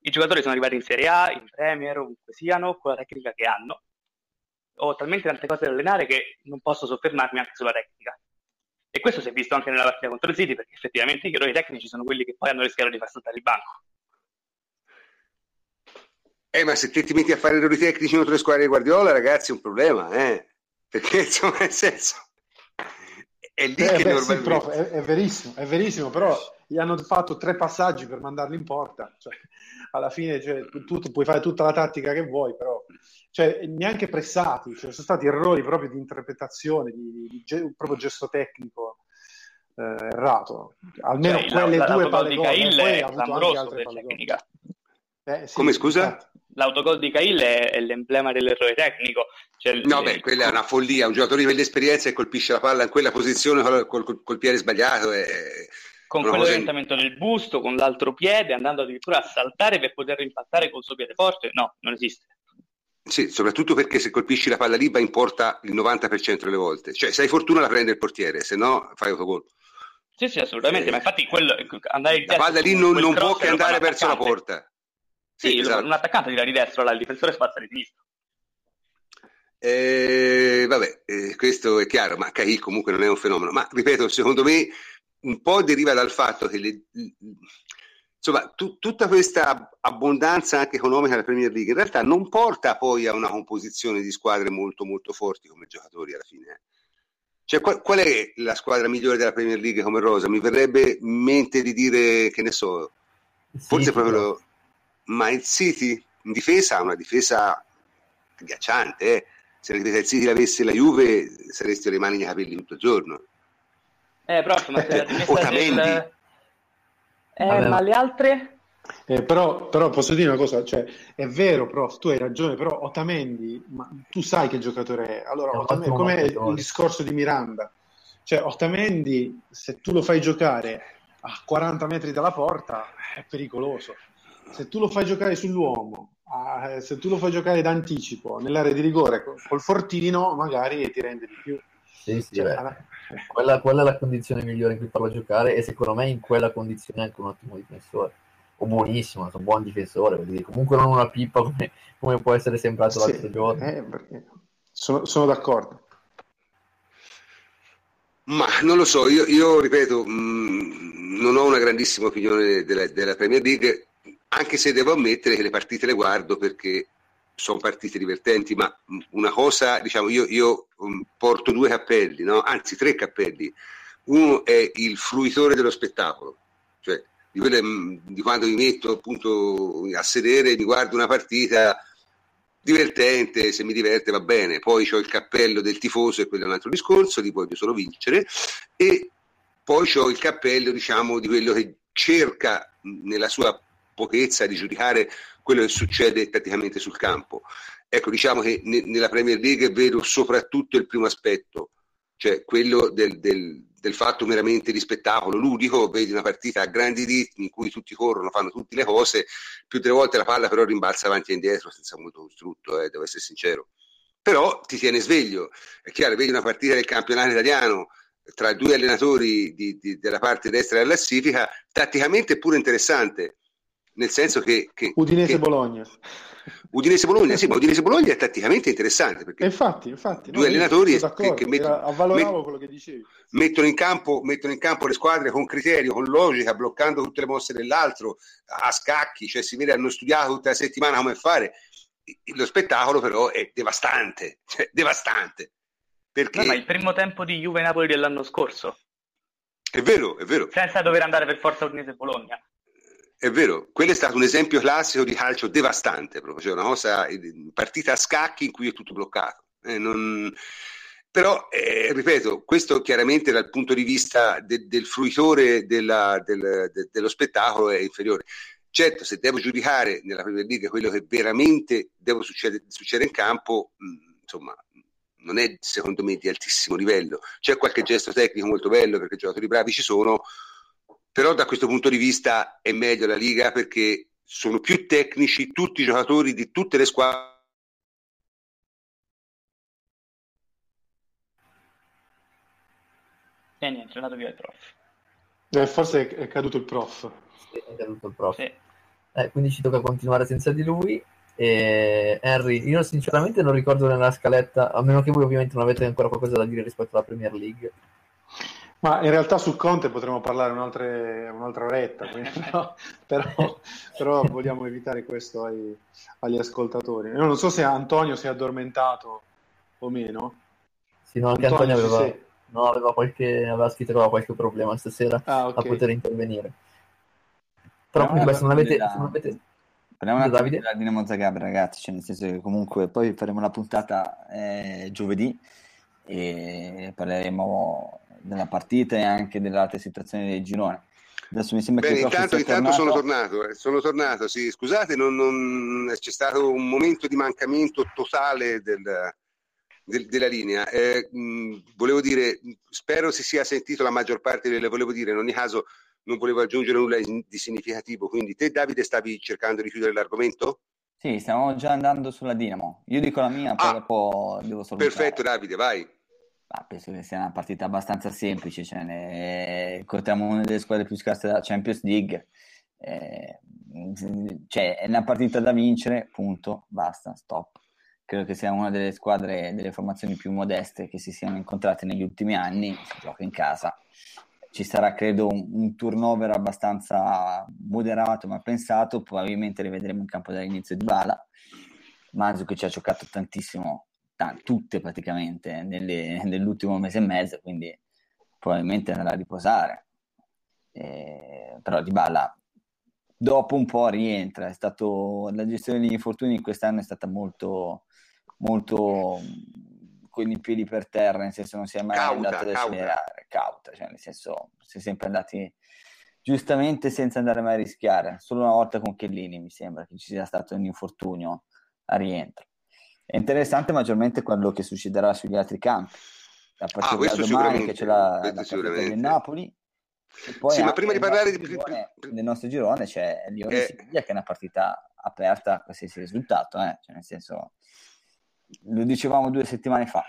I giocatori sono arrivati in Serie A, in Premier, ovunque siano, con la tecnica che hanno. Ho talmente tante cose da allenare che non posso soffermarmi anche sulla tecnica. E questo si è visto anche nella partita contro il City, perché effettivamente i errori tecnici sono quelli che poi hanno rischiato di far saltare il banco. Eh, ma se te ti metti a fare errori tecnici contro le squadre di Guardiola, ragazzi, è un problema, eh? Perché, insomma, nel senso... È lì eh, che beh, normalmente... Sì, prof, è, è, verissimo, è verissimo, però gli hanno fatto tre passaggi per mandarli in porta. Cioè, alla fine cioè, tu, tu, puoi fare tutta la tattica che vuoi, però cioè, neanche pressati, cioè, sono stati errori proprio di interpretazione, di, di, di proprio gesto tecnico eh, errato. Almeno cioè, quelle la, due palle gol, poi ha avuto anche altre palle eh, sì, Come scusa? Esatto l'autogol di Cahill è, è, l'emblema dell'errore tecnico. Cioè, no, beh, quella è una follia. Un giocatore di quell'esperienza e colpisce la palla in quella posizione col, col, col piede sbagliato. È... Con quell'orientamento del busto, con l'altro piede, andando addirittura a saltare per poter impattare col suo piede forte, no, non esiste. Sì, soprattutto perché se colpisci la palla lì va in porta il 90% delle volte. Cioè, se hai fortuna la prende il portiere, se no fai autogol. Sì, sì, assolutamente, eh, ma infatti quello, andare la palla lì non, non può che andare verso la porta. Sì, esatto. un attaccante tira di destra, là, il difensore spazza di sinistra. Eh, vabbè, eh, questo è chiaro, ma Cahill comunque non è un fenomeno. Ma ripeto, secondo me un po' deriva dal fatto che le, insomma, tu, tutta questa abbondanza anche economica della Premier League in realtà non porta poi a una composizione di squadre molto molto forti come giocatori alla fine. Eh. Cioè, qual, qual è la squadra migliore della Premier League come rosa? Mi verrebbe in mente di dire, che ne so, forse sì, proprio... Lo, ma il City in difesa ha una difesa agghiacciante. Eh. Se il City l'avesse la Juve saresti le mani nei capelli tutto il giorno. Eh, prof, ma se la difesa del... eh, ma le altre? Eh, però, però, posso dire una cosa, cioè, è vero, prof, tu hai ragione, però Otamendi, ma tu sai che giocatore è. Allora, Otamendi, com'è il discorso di Miranda? Cioè, Otamendi, se tu lo fai giocare a 40 metri dalla porta, è pericoloso se tu lo fai giocare sull'uomo, eh, se tu lo fai giocare d'anticipo nell'area di rigore col fortino, magari ti rende di più. Sì, sì, cioè, alla... quella, quella, è la condizione migliore in cui farlo giocare e secondo me in quella condizione è anche un ottimo difensore. O buonissimo, un buon difensore, comunque non una pippa come, come può essere sembrato sì, l'altro giorno. Eh, sono, sono, d'accordo. Ma non lo so, io, io ripeto, mh, mm, non ho una grandissima opinione della, della Premier League anche se devo ammettere che le partite le guardo perché sono partite divertenti, ma una cosa, diciamo, io, io um, porto due cappelli, no? anzi tre cappelli. Uno è il fruitore dello spettacolo, cioè di, quelle, mm, di quando mi metto appunto a sedere, mi guardo una partita divertente, se mi diverte va bene, poi ho il cappello del tifoso e quello è un altro discorso, di voglio solo vincere, e poi ho il cappello diciamo di quello che cerca nella sua pochezza di giudicare quello che succede praticamente sul campo. Ecco, diciamo che ne, nella Premier League vedo soprattutto il primo aspetto, cioè quello del, del, del, fatto meramente di spettacolo ludico, vedi una partita a grandi ritmi in cui tutti corrono, fanno tutte le cose, più delle volte la palla però rimbalza avanti e indietro senza molto costrutto, eh, devo essere sincero. Però ti tiene sveglio, è chiaro, vedi una partita del campionato italiano tra due allenatori di, di, della parte destra della classifica, tatticamente è pure interessante, nel senso che... che Udinese-Bologna. Udinese-Bologna, sì, ma Udinese-Bologna è tatticamente interessante perché infatti, infatti, due no, allenatori che, che mettono, avvaloravo quello che dicevi. Mettono in, campo, mettono in campo le squadre con criterio, con logica, bloccando tutte le mosse dell'altro, a scacchi, cioè si vede, hanno studiato tutta la settimana come fare. Lo spettacolo però è devastante, cioè devastante. Perché... No, ma il primo tempo di Juve-Napoli dell'anno scorso. È vero, è vero. Senza dover andare per forza a Udinese-Bologna. È vero, quello è stato un esempio classico di calcio devastante, proprio, cioè una cosa, partita a scacchi in cui è tutto bloccato. Eh, non... Però, eh, ripeto, questo chiaramente dal punto di vista de- del fruitore della, del, de- dello spettacolo è inferiore. Certo, se devo giudicare nella Premier League quello che veramente deve succedere, succedere in campo, mh, insomma, non è secondo me di altissimo livello. C'è qualche gesto tecnico molto bello perché giocatori bravi ci sono, però da questo punto di vista è meglio la Liga perché sono più tecnici tutti i giocatori di tutte le squadre. E niente, è andato via il prof. Eh, forse è, caduto il prof. Sì, è caduto il prof. Sì. Eh, quindi ci tocca continuare senza di lui. E Henry, io sinceramente non ricordo nella scaletta, a meno che voi ovviamente non avete ancora qualcosa da dire rispetto alla Premier League. Ma in realtà su Conte potremmo parlare un'altra, un'altra oretta, quindi, no, però, però, vogliamo evitare questo ai, agli ascoltatori. Io non so se Antonio si è addormentato o meno. Sì, no, anche Antonio, Antonio aveva, no, aveva, qualche, aveva scritto che aveva qualche problema stasera ah, okay. a poter intervenire. Però comunque se non avete... Se non avete Parliamo un attimo della Dinamo Zagreb, ragazzi, cioè nel senso che comunque poi faremo la puntata eh, giovedì e parleremo della partita e anche delle altre situazioni del girone. Adesso mi sembra Bene, che intanto, intanto sono tornato, eh, sono tornato, sì, scusate, non, non, c'è stato un momento di mancamento totale del, del, della linea. Eh, mh, volevo dire, spero si sia sentito la maggior parte delle, volevo dire, in ogni caso non volevo aggiungere nulla di significativo. Quindi te, Davide, stavi cercando di chiudere l'argomento? Sì, stiamo già andando sulla Dinamo. Io dico la mia, poi ah, dopo devo salutare. Perfetto, Davide, vai. Ah, penso che sia una partita abbastanza semplice. Cioè ne... Incontriamo una delle squadre più scarse della Champions League. Eh, cioè, è una partita da vincere, punto, basta, stop. Credo che sia una delle squadre, delle formazioni più modeste che si siano incontrate negli ultimi anni. Si gioca in casa ci sarà credo un, un, turnover abbastanza moderato ma pensato, probabilmente rivedremo in campo dall'inizio di Bala, Manzu che ci ha giocato tantissimo, t- tutte praticamente nelle, nell'ultimo mese e mezzo, quindi probabilmente andrà a riposare. Eh, però Di Bala dopo un po' rientra, è stato, la gestione degli infortuni quest'anno è stata molto, molto con i piedi per terra, nel senso non si è mai cauta, andato ad accelerare, cauta, cioè nel senso si è sempre andati giustamente senza andare mai a rischiare. Solo una volta con Chiellini mi sembra che ci sia stato un infortunio a rientro. È interessante maggiormente quello che succederà sugli altri campi. A partire ah, da domani che c'è la, la partita del Napoli. sì, ma prima di parlare di... Girone, nel nostro girone c'è Lione eh... Siviglia che è una partita aperta a qualsiasi risultato, eh? cioè nel senso lo dicevamo due settimane fa.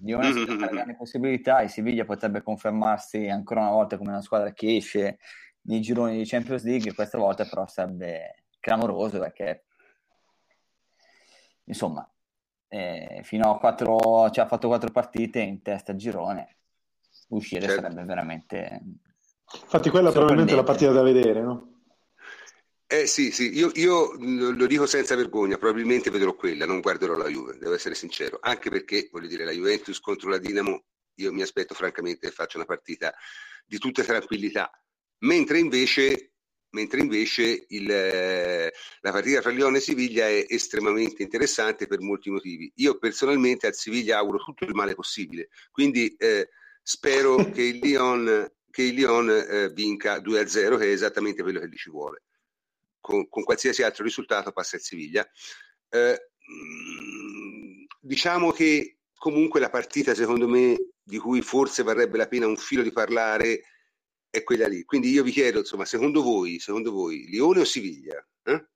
Lione mm-hmm. ha grandi possibilità e Siviglia potrebbe confermarsi ancora una volta come una squadra che esce nei gironi di Champions League. Questa volta però sarebbe clamoroso perché insomma eh, fino a quattro ci ha fatto quattro partite in testa a girone uscire certo. sarebbe veramente infatti quella probabilmente è la partita da vedere no? Eh sì, sì, io, io, lo dico senza vergogna, probabilmente vedrò quella, non guarderò la Juve, devo essere sincero, anche perché, voglio dire, la Juventus contro la Dinamo, io mi aspetto francamente che faccia una partita di tutta tranquillità, mentre invece, mentre invece il, la partita tra Lione e Siviglia è estremamente interessante per molti motivi. Io personalmente al Siviglia auguro tutto il male possibile, quindi eh, spero che il Lyon, che il Lyon eh, vinca 2-0, che è esattamente quello che gli ci vuole con, con, qualsiasi altro risultato passa il Siviglia. Eh, mm, diciamo che comunque la partita, secondo me, di cui forse varrebbe la pena un filo di parlare è quella lì. Quindi io vi chiedo, insomma, secondo voi, secondo voi Lione o Siviglia? Eh?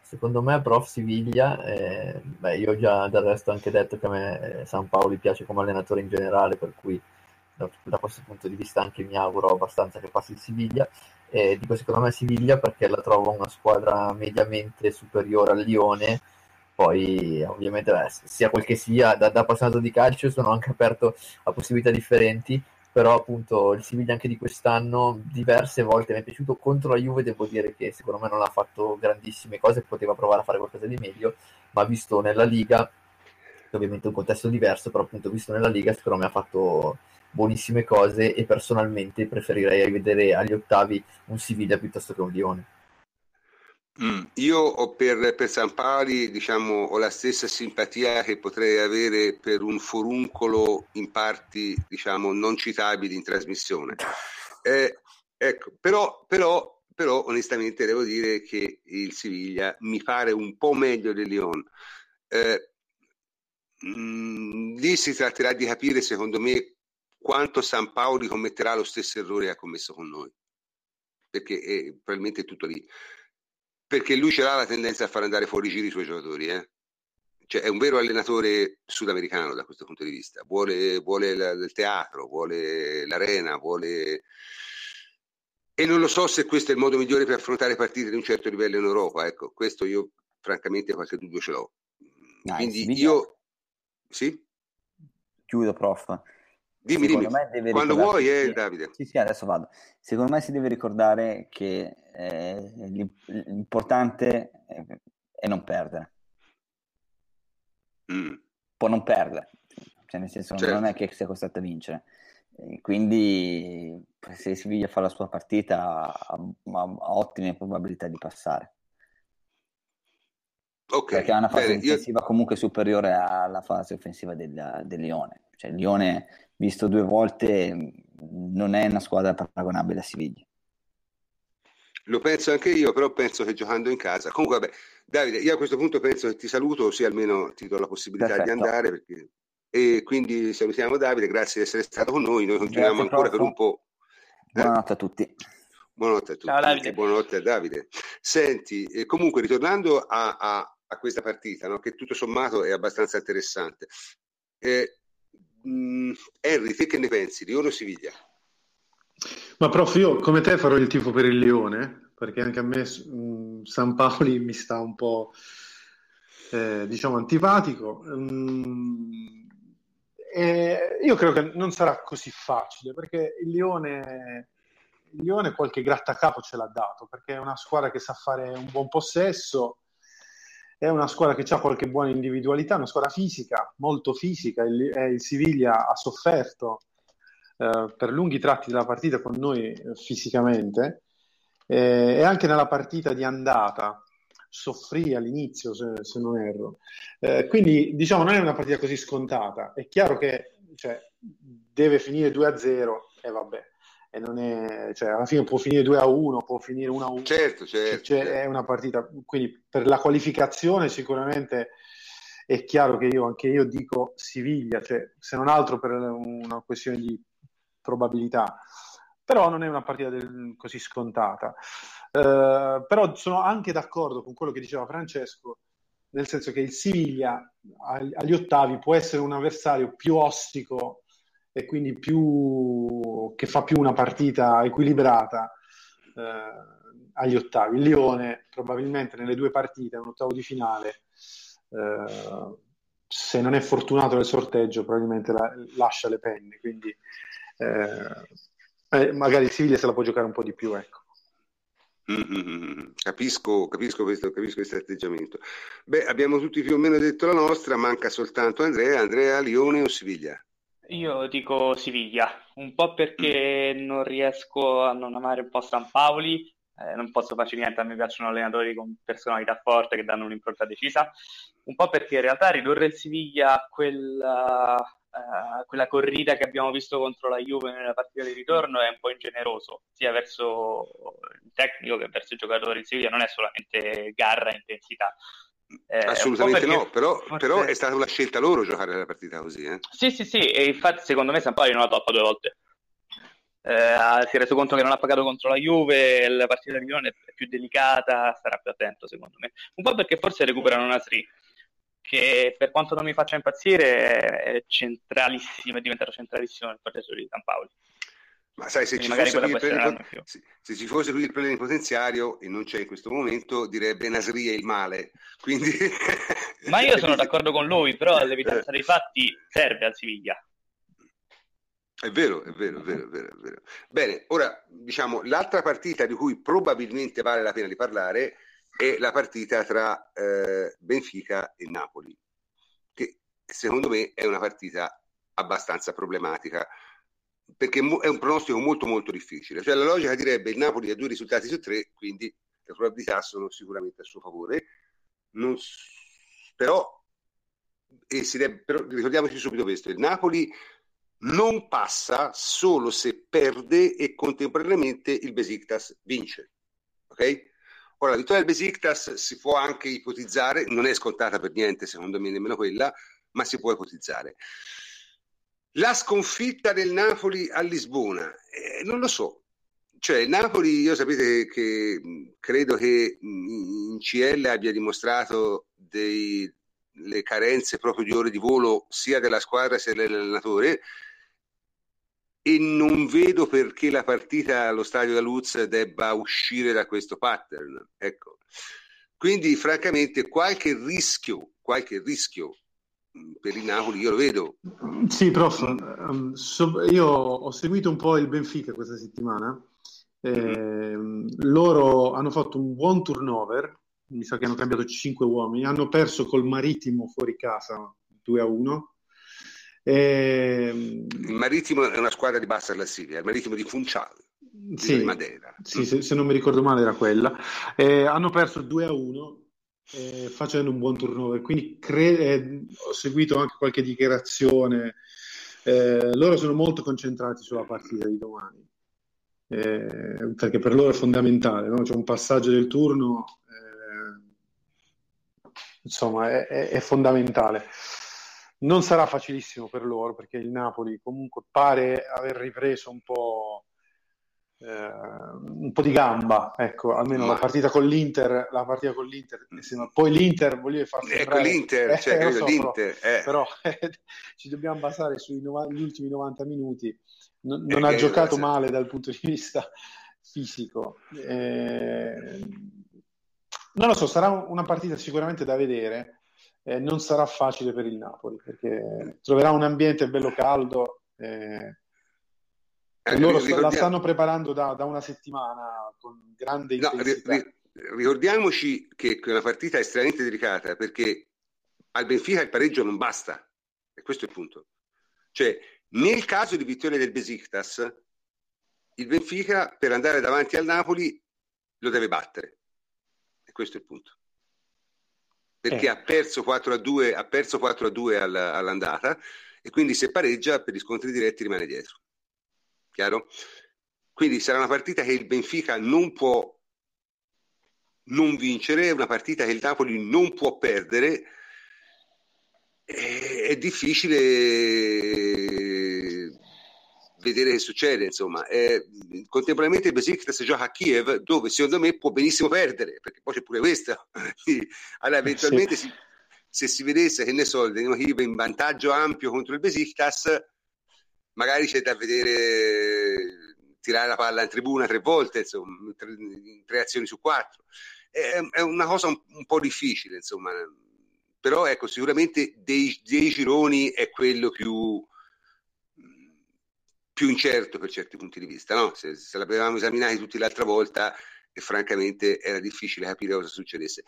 Secondo me, prof Siviglia, eh, beh, io ho già del resto anche detto che a me eh, San Paolo piace come allenatore in generale, per cui da, da, questo punto di vista anche mi auguro abbastanza che passi il Siviglia. Eh, dico secondo me Siviglia perché la trovo una squadra mediamente superiore al Lione poi ovviamente beh, sia quel che sia, da, da, appassionato di calcio sono anche aperto a possibilità differenti, però appunto il Siviglia anche di quest'anno diverse volte mi è piaciuto contro la Juve, devo dire che secondo me non ha fatto grandissime cose, poteva provare a fare qualcosa di meglio, ma visto nella Liga, ovviamente è un contesto diverso, però appunto visto nella Liga secondo me ha fatto buonissime cose e personalmente preferirei vedere agli ottavi un Siviglia piuttosto che un Lione. Mm, io per, per San Paoli diciamo, ho la stessa simpatia che potrei avere per un foruncolo in parti diciamo, non citabili in trasmissione. Eh, ecco, però, però, però onestamente devo dire che il Siviglia mi pare un po' meglio del Lyon. Eh, mh, mm, lì si tratterà di capire secondo me quanto San Paoli commetterà lo stesso errore che ha commesso con noi perché è, probabilmente tutto lì perché lui ce l'ha la tendenza a far andare fuori giri i suoi giocatori. Eh? Cioè, è un vero allenatore sudamericano da questo punto di vista. Vuole, vuole la, il teatro, vuole l'arena, vuole... E non lo so se questo è il modo migliore per affrontare partite di un certo livello in Europa. Ecco, questo io francamente qualche dubbio ce l'ho. Dai, Quindi io... Sì? Chiudo, prof. Dimmi, dimmi. Quando vuoi, eh, Davide. Sì, sì, adesso vado. Secondo me si deve ricordare che eh, l'importante è non perdere. Mm. Può non perdere, cioè nel senso certo. non è che sia costretto a vincere. quindi se Siviglia fa la sua partita ha, ottime probabilità di passare. Okay. Perché ha una fase Bene, io... comunque superiore alla fase offensiva del, del Lione. Cioè il Lione, visto due volte, non è una squadra paragonabile a Siviglia. Lo penso anche io, però penso che giocando in casa. Comunque, vabbè, Davide, io a questo punto penso che ti saluto, così almeno ti do la possibilità Perfetto. di andare. Perché... E quindi salutiamo Davide, grazie di essere stato con noi. Noi continuiamo grazie, ancora prof. per un po'. Buonanotte a tutti. Buonanotte a tutti Ciao, Davide. buonanotte a Davide. Senti, eh, comunque ritornando a, a, a questa partita, no, che tutto sommato è abbastanza interessante. Eh, mh, mm, Henry, te che ne pensi? Lione o Siviglia? Ma prof, io come te farò il tifo per il Lione, perché anche a me mh, mm, San Paoli mi sta un po', eh, diciamo, antipatico. Mm, e io credo che non sarà così facile, perché il Lione, il Lione qualche grattacapo ce l'ha dato, perché è una squadra che sa fare un buon possesso, è una squadra che ha qualche buona individualità, una squadra fisica, molto fisica, il, il Siviglia ha sofferto eh, per lunghi tratti della partita con noi eh, fisicamente eh, e anche nella partita di andata. Soffrì all'inizio se, se non erro. Eh, quindi diciamo non è una partita così scontata. È chiaro che cioè, deve finire 2-0 e vabbè e non è, cioè, alla fine può finire 2 1 può finire 1 1 certo, certo, cioè, certo. è una partita quindi per la qualificazione sicuramente è chiaro che io anche io dico Siviglia, cioè, se non altro per una questione di probabilità, però non è una partita del, così scontata. Uh, però sono anche d'accordo con quello che diceva Francesco, nel senso che il Siviglia agli ottavi può essere un avversario più ostico e quindi più, che fa più una partita equilibrata uh, agli ottavi. Il Lione probabilmente nelle due partite, un ottavo di finale, uh, se non è fortunato nel sorteggio, probabilmente la, lascia le penne. Quindi eh, eh, magari Siviglia se la può giocare un po' di più. Ecco. Mm-hmm. Capisco, capisco, questo, capisco questo atteggiamento. Beh, abbiamo tutti più o meno detto la nostra, manca soltanto Andrea. Andrea, Lione o Siviglia? Io dico Siviglia, un po' perché non riesco a non amare un po' San Paoli, eh, non posso farci niente, a me piacciono allenatori con personalità forte che danno un'impronta decisa, un po' perché in realtà ridurre il Siviglia a quella uh, quella corrida che abbiamo visto contro la Juve nella partita di ritorno è un po' ingeneroso, sia verso il tecnico che verso i giocatori in Siviglia, non è solamente garra e intensità. Eh, Assolutamente no, però, forse... però, è stata una scelta loro giocare la partita così. Eh? Sì, sì, sì, e infatti secondo me San Paolo non la toppa due volte. Eh, si è reso conto che non ha pagato contro la Juve, la partita di Milano è più delicata, starà più attento secondo me. Un po' perché forse recuperano Nasri, che per quanto non mi faccia impazzire è centralissimo, è diventato centralissimo nel processo di San Paolo. Ma sai, se ci, plenipoten- se, se ci, fosse qui il plenipotenziario e non c'è in questo momento, direbbe Nasri è il male. Quindi... Ma io sono d'accordo con lui, però l'evidenza dei fatti serve al Siviglia. È vero, è vero, è vero, è vero, è vero. Bene, ora diciamo l'altra partita di cui probabilmente vale la pena di parlare è la partita tra eh, Benfica e Napoli, che secondo me è una partita abbastanza problematica perché è un pronostico molto molto difficile. Cioè la logica direbbe il Napoli ha due risultati su tre, quindi le probabilità sono sicuramente a suo favore. Non, però, deve, però ricordiamoci subito questo, il Napoli non passa solo se perde e contemporaneamente il Besiktas vince. Ok? Ora, la vittoria del Besiktas si può anche ipotizzare, non è scontata per niente, secondo me, nemmeno quella, ma si può ipotizzare. La sconfitta del Napoli a Lisbona, eh, non lo so. Cioè, Napoli, io sapete che credo che in CL abbia dimostrato dei, le carenze proprio di ore di volo sia della squadra sia dell'allenatore e non vedo perché la partita allo stadio da Luz debba uscire da questo pattern. Ecco. Quindi, francamente, qualche rischio, qualche rischio per il Napoli io lo vedo. Sì, prof, um, so, io ho seguito un po' il Benfica questa settimana. Eh, loro hanno fatto un buon turnover, mi sa che hanno cambiato 5 uomini, hanno perso col Marittimo fuori casa 2 a 1. Eh, il Marittimo è una squadra di bassa classifica, il Marittimo di Funchal. Sì, di Madeira. Sì, se, se, non mi ricordo male era quella. Eh, hanno perso 2 a 1 eh, facendo un buon turnover. Quindi cre- eh, ho seguito anche qualche dichiarazione. Eh, loro sono molto concentrati sulla partita di domani, eh, perché per loro è fondamentale. No? C'è un passaggio del turno, eh, insomma, è, è, è fondamentale. Non sarà facilissimo per loro perché il Napoli comunque pare aver ripreso un po' un po' di gamba, ecco, almeno Ma... la partita con l'Inter, la partita con l'Inter, poi l'Inter voglio far ecco, sembrare... Ecco l'Inter, eh, cioè, so, l'Inter però, eh. però ci dobbiamo basare sugli no- ultimi 90 minuti, non, non ha giocato male dal punto di vista fisico. Eh, non lo so, sarà una partita sicuramente da vedere, eh, non sarà facile per il Napoli perché troverà un ambiente bello caldo. Eh, eh, loro ricordiamo... la stanno preparando da, da, una settimana con grande no, intensità. Ri, ricordiamoci che è una partita estremamente delicata perché al Benfica il pareggio non basta, e questo è il punto. Cioè, nel caso di vittoria del Besiktas, il Benfica per andare davanti al Napoli lo deve battere. E questo è il punto. Perché eh. ha perso 4 a 2, ha perso 4 a 2 all'andata e quindi se pareggia per gli scontri diretti rimane dietro. Chiaro? Quindi sarà una partita che il Benfica non può non vincere, una partita che il Napoli non può perdere. È difficile vedere che succede, insomma. Eh, contemporaneamente il Besiktas gioca a Kiev, dove secondo me può benissimo perdere, perché poi c'è pure questo. allora, eventualmente, sì. si, se si vedesse che ne so, il Dinamo Kiev in vantaggio ampio contro il Besiktas, magari c'è da vedere tirare la palla in tribuna tre volte, insomma, tre, tre azioni su quattro. È, è una cosa un, un, po' difficile, insomma. Però ecco, sicuramente dei, dei gironi è quello più, più incerto per certi punti di vista. No? Se, se l'avevamo esaminato tutti l'altra volta, e francamente era difficile capire cosa succedesse.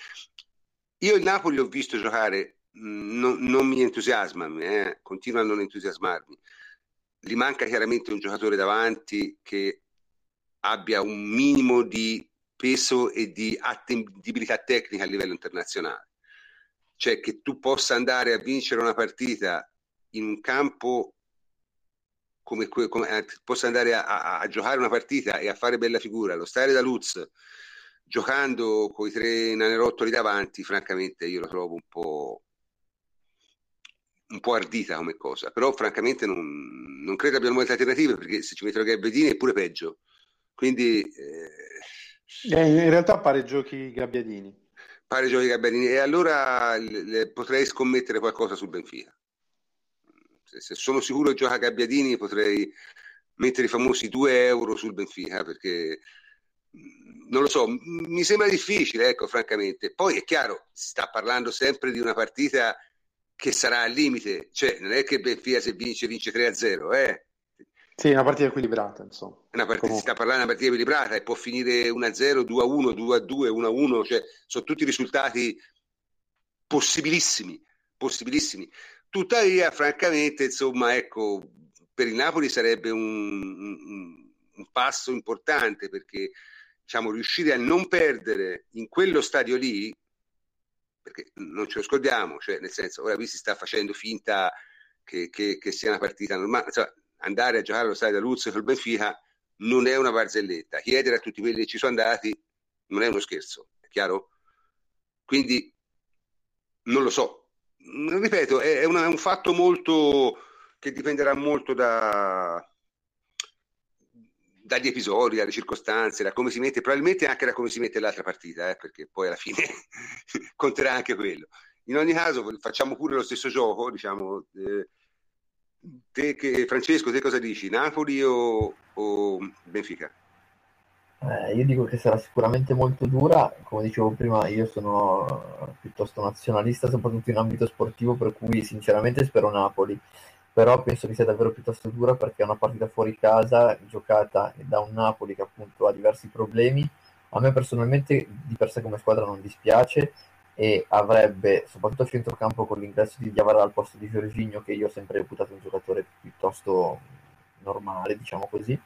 Io il Napoli l'ho visto giocare, non, non mi entusiasma, eh? continua a non entusiasmarmi gli manca chiaramente un giocatore davanti che abbia un minimo di peso e di attendibilità tecnica a livello internazionale. Cioè che tu possa andare a vincere una partita in un campo come, come eh, possa andare a, a, a, giocare una partita e a fare bella figura, lo stare da Luz giocando con i tre nanerottoli davanti, francamente io lo trovo un po' un po' ardita come cosa, però francamente non, non credo abbiano molte alternative perché se ci mettono Gabbiadini è pure peggio. Quindi eh... eh in realtà pare giochi Gabbiadini. Pare giochi Gabbiadini e allora le, le, potrei scommettere qualcosa sul Benfica. Se, se, sono sicuro che gioca Gabbiadini potrei mettere i famosi 2 euro sul Benfica perché non lo so, mi sembra difficile, ecco, francamente. Poi è chiaro, si sta parlando sempre di una partita che sarà al limite, cioè non è che Benfica se vince vince 3-0, eh. Sì, una partita equilibrata, insomma. Una partita, si sta parlando di una partita equilibrata e può finire 1-0, 2-1, 2-2, 1-1, cioè sono tutti risultati possibilissimi, possibilissimi. Tuttavia, francamente, insomma, ecco, per il Napoli sarebbe un, un, un passo importante perché diciamo, riuscire a non perdere in quello stadio lì perché non ce lo scordiamo, cioè nel senso, ora qui si sta facendo finta che, che, che sia una partita normale, insomma, andare a giocare allo stadio da Luz col Benfica non è una barzelletta, chiedere a tutti quelli che ci sono andati non è uno scherzo, è chiaro? Quindi non lo so, ripeto, è, è una, un fatto molto che dipenderà molto da, dagli episodi, dalle circostanze, da come si mette, probabilmente anche da come si mette l'altra partita, eh, perché poi alla fine conterà anche quello. In ogni caso facciamo pure lo stesso gioco, diciamo, eh, te che, Francesco, te cosa dici? Napoli o, o Benfica? Eh, io dico che sarà sicuramente molto dura, come dicevo prima io sono piuttosto nazionalista soprattutto in ambito sportivo per cui sinceramente spero Napoli però penso che sia davvero piuttosto dura perché è una partita fuori casa giocata da un Napoli che appunto ha diversi problemi. A me personalmente di per sé come squadra non dispiace e avrebbe, soprattutto a centrocampo con l'ingresso di Diavara al posto di Giorginio, che io ho sempre reputato un giocatore piuttosto normale, diciamo così,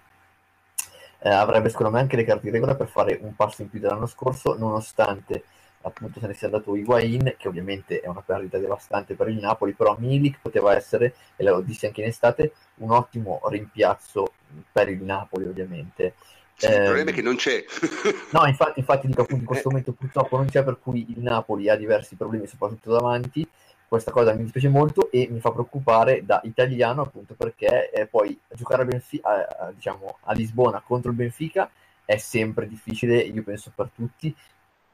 eh, avrebbe secondo me anche le carte di regola per fare un passo in più dell'anno scorso, nonostante appunto se ne sia andato Higuain, che ovviamente è una perdita devastante per il Napoli, però Milik poteva essere, e lo dissi anche in estate, un ottimo rimpiazzo per il Napoli ovviamente. Sì, eh, il problema è che non c'è. no, infatti, infatti dico appunto in questo momento purtroppo non c'è, per cui il Napoli ha diversi problemi, soprattutto davanti. Questa cosa mi dispiace molto e mi fa preoccupare da italiano, appunto perché eh, poi giocare a, Benfica, a, a, diciamo, a Lisbona contro il Benfica è sempre difficile, io penso per tutti,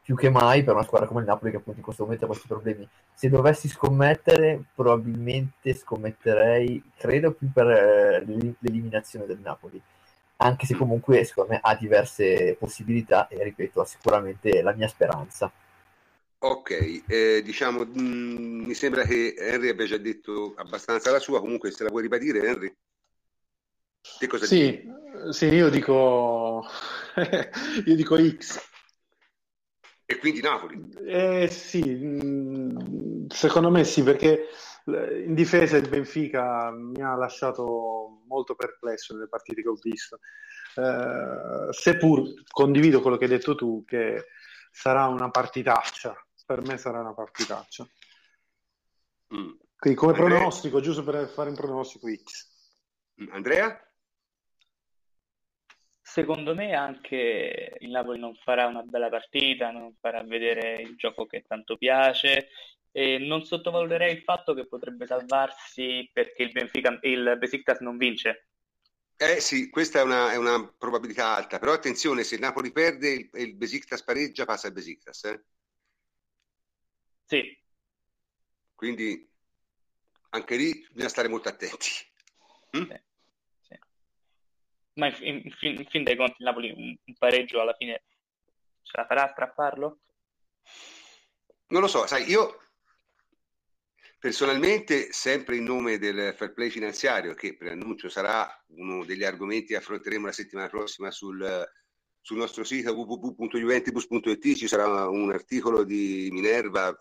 più che mai per una squadra come il Napoli che appunto in questo momento ha questi problemi. Se dovessi scommettere, probabilmente scommetterei, credo, più per eh, l'eliminazione del Napoli, anche se comunque secondo me ha diverse possibilità e ripeto, ha sicuramente la mia speranza. Ok, eh, diciamo, mh, mm, mi sembra che Henry abbia già detto abbastanza la sua, comunque se la vuoi ribadire Henry? Che cosa sì, dici? sì, io dico, io dico X. E quindi Napoli? Eh, sì, mm, secondo me sì, perché in difesa il Benfica mi ha lasciato molto perplesso nelle partite che ho visto. Eh, seppur condivido quello che hai detto tu, che sarà una partitaccia, per me sarà una partitaccia. Mm. Quindi come Andrea? pronostico, giusto per fare un pronostico X. Andrea? Secondo me anche il Napoli non farà una bella partita, non farà vedere il gioco che tanto piace e non sottovaluterei il fatto che potrebbe salvarsi perché il, Benfica, il Besiktas non vince. Eh sì, questa è una, è una, probabilità alta, però attenzione, se il Napoli perde e il, il Besiktas pareggia, passa il Besiktas. Eh? Sì. Quindi anche lì bisogna stare molto attenti. Mm? Sì ma in, in, in, fin dei conti il Napoli un, un, pareggio alla fine ce la farà a strapparlo? Non lo so, sai, io personalmente, sempre in nome del fair play finanziario, che preannuncio sarà uno degli argomenti che affronteremo la settimana prossima sul, sul nostro sito www.juventibus.it, ci sarà un articolo di Minerva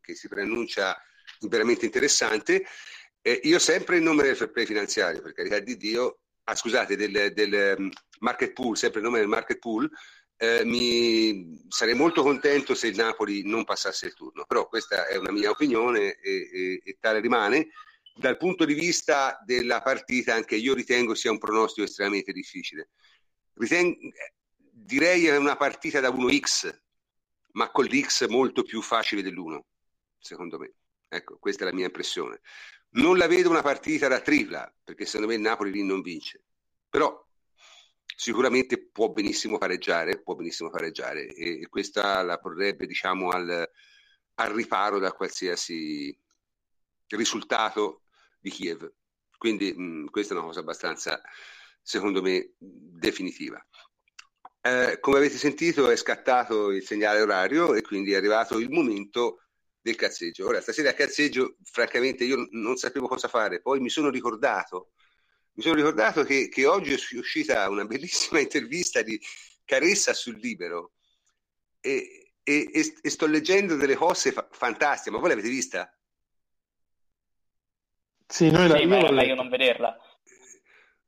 che si preannuncia veramente interessante. Eh, io sempre in nome del fair play finanziario, per carità di Dio, ah, scusate, del, del, mm, market pool, sempre il nome del market pool, eh, mi sarei molto contento se il Napoli non passasse il turno, però questa è una mia opinione e, e, e tale rimane. dal punto di vista della partita anche io ritengo sia un pronostico estremamente difficile. Ritengo, direi è una partita da 1x, ma con l'X molto più facile dell'1, secondo me. Ecco, questa è la mia impressione. Non la vedo una partita da tripla, perché secondo me il Napoli lì non vince. Però sicuramente può benissimo pareggiare, può benissimo pareggiare e, e questa la porrebbe diciamo al, al riparo da qualsiasi risultato di Kiev. Quindi mh, questa è una cosa abbastanza, secondo me, definitiva. Eh, come avete sentito è scattato il segnale orario e quindi è arrivato il momento del cazzeggio. Ora, stasera a cazzeggio, francamente, io non sapevo cosa fare, poi mi sono ricordato, mi sono ricordato che, che oggi è uscita una bellissima intervista di Caressa sul Libero e, e, e sto leggendo delle cose fa- fantastiche, ma voi l'avete vista? Sì, noi la, sì, ma era meglio non vederla.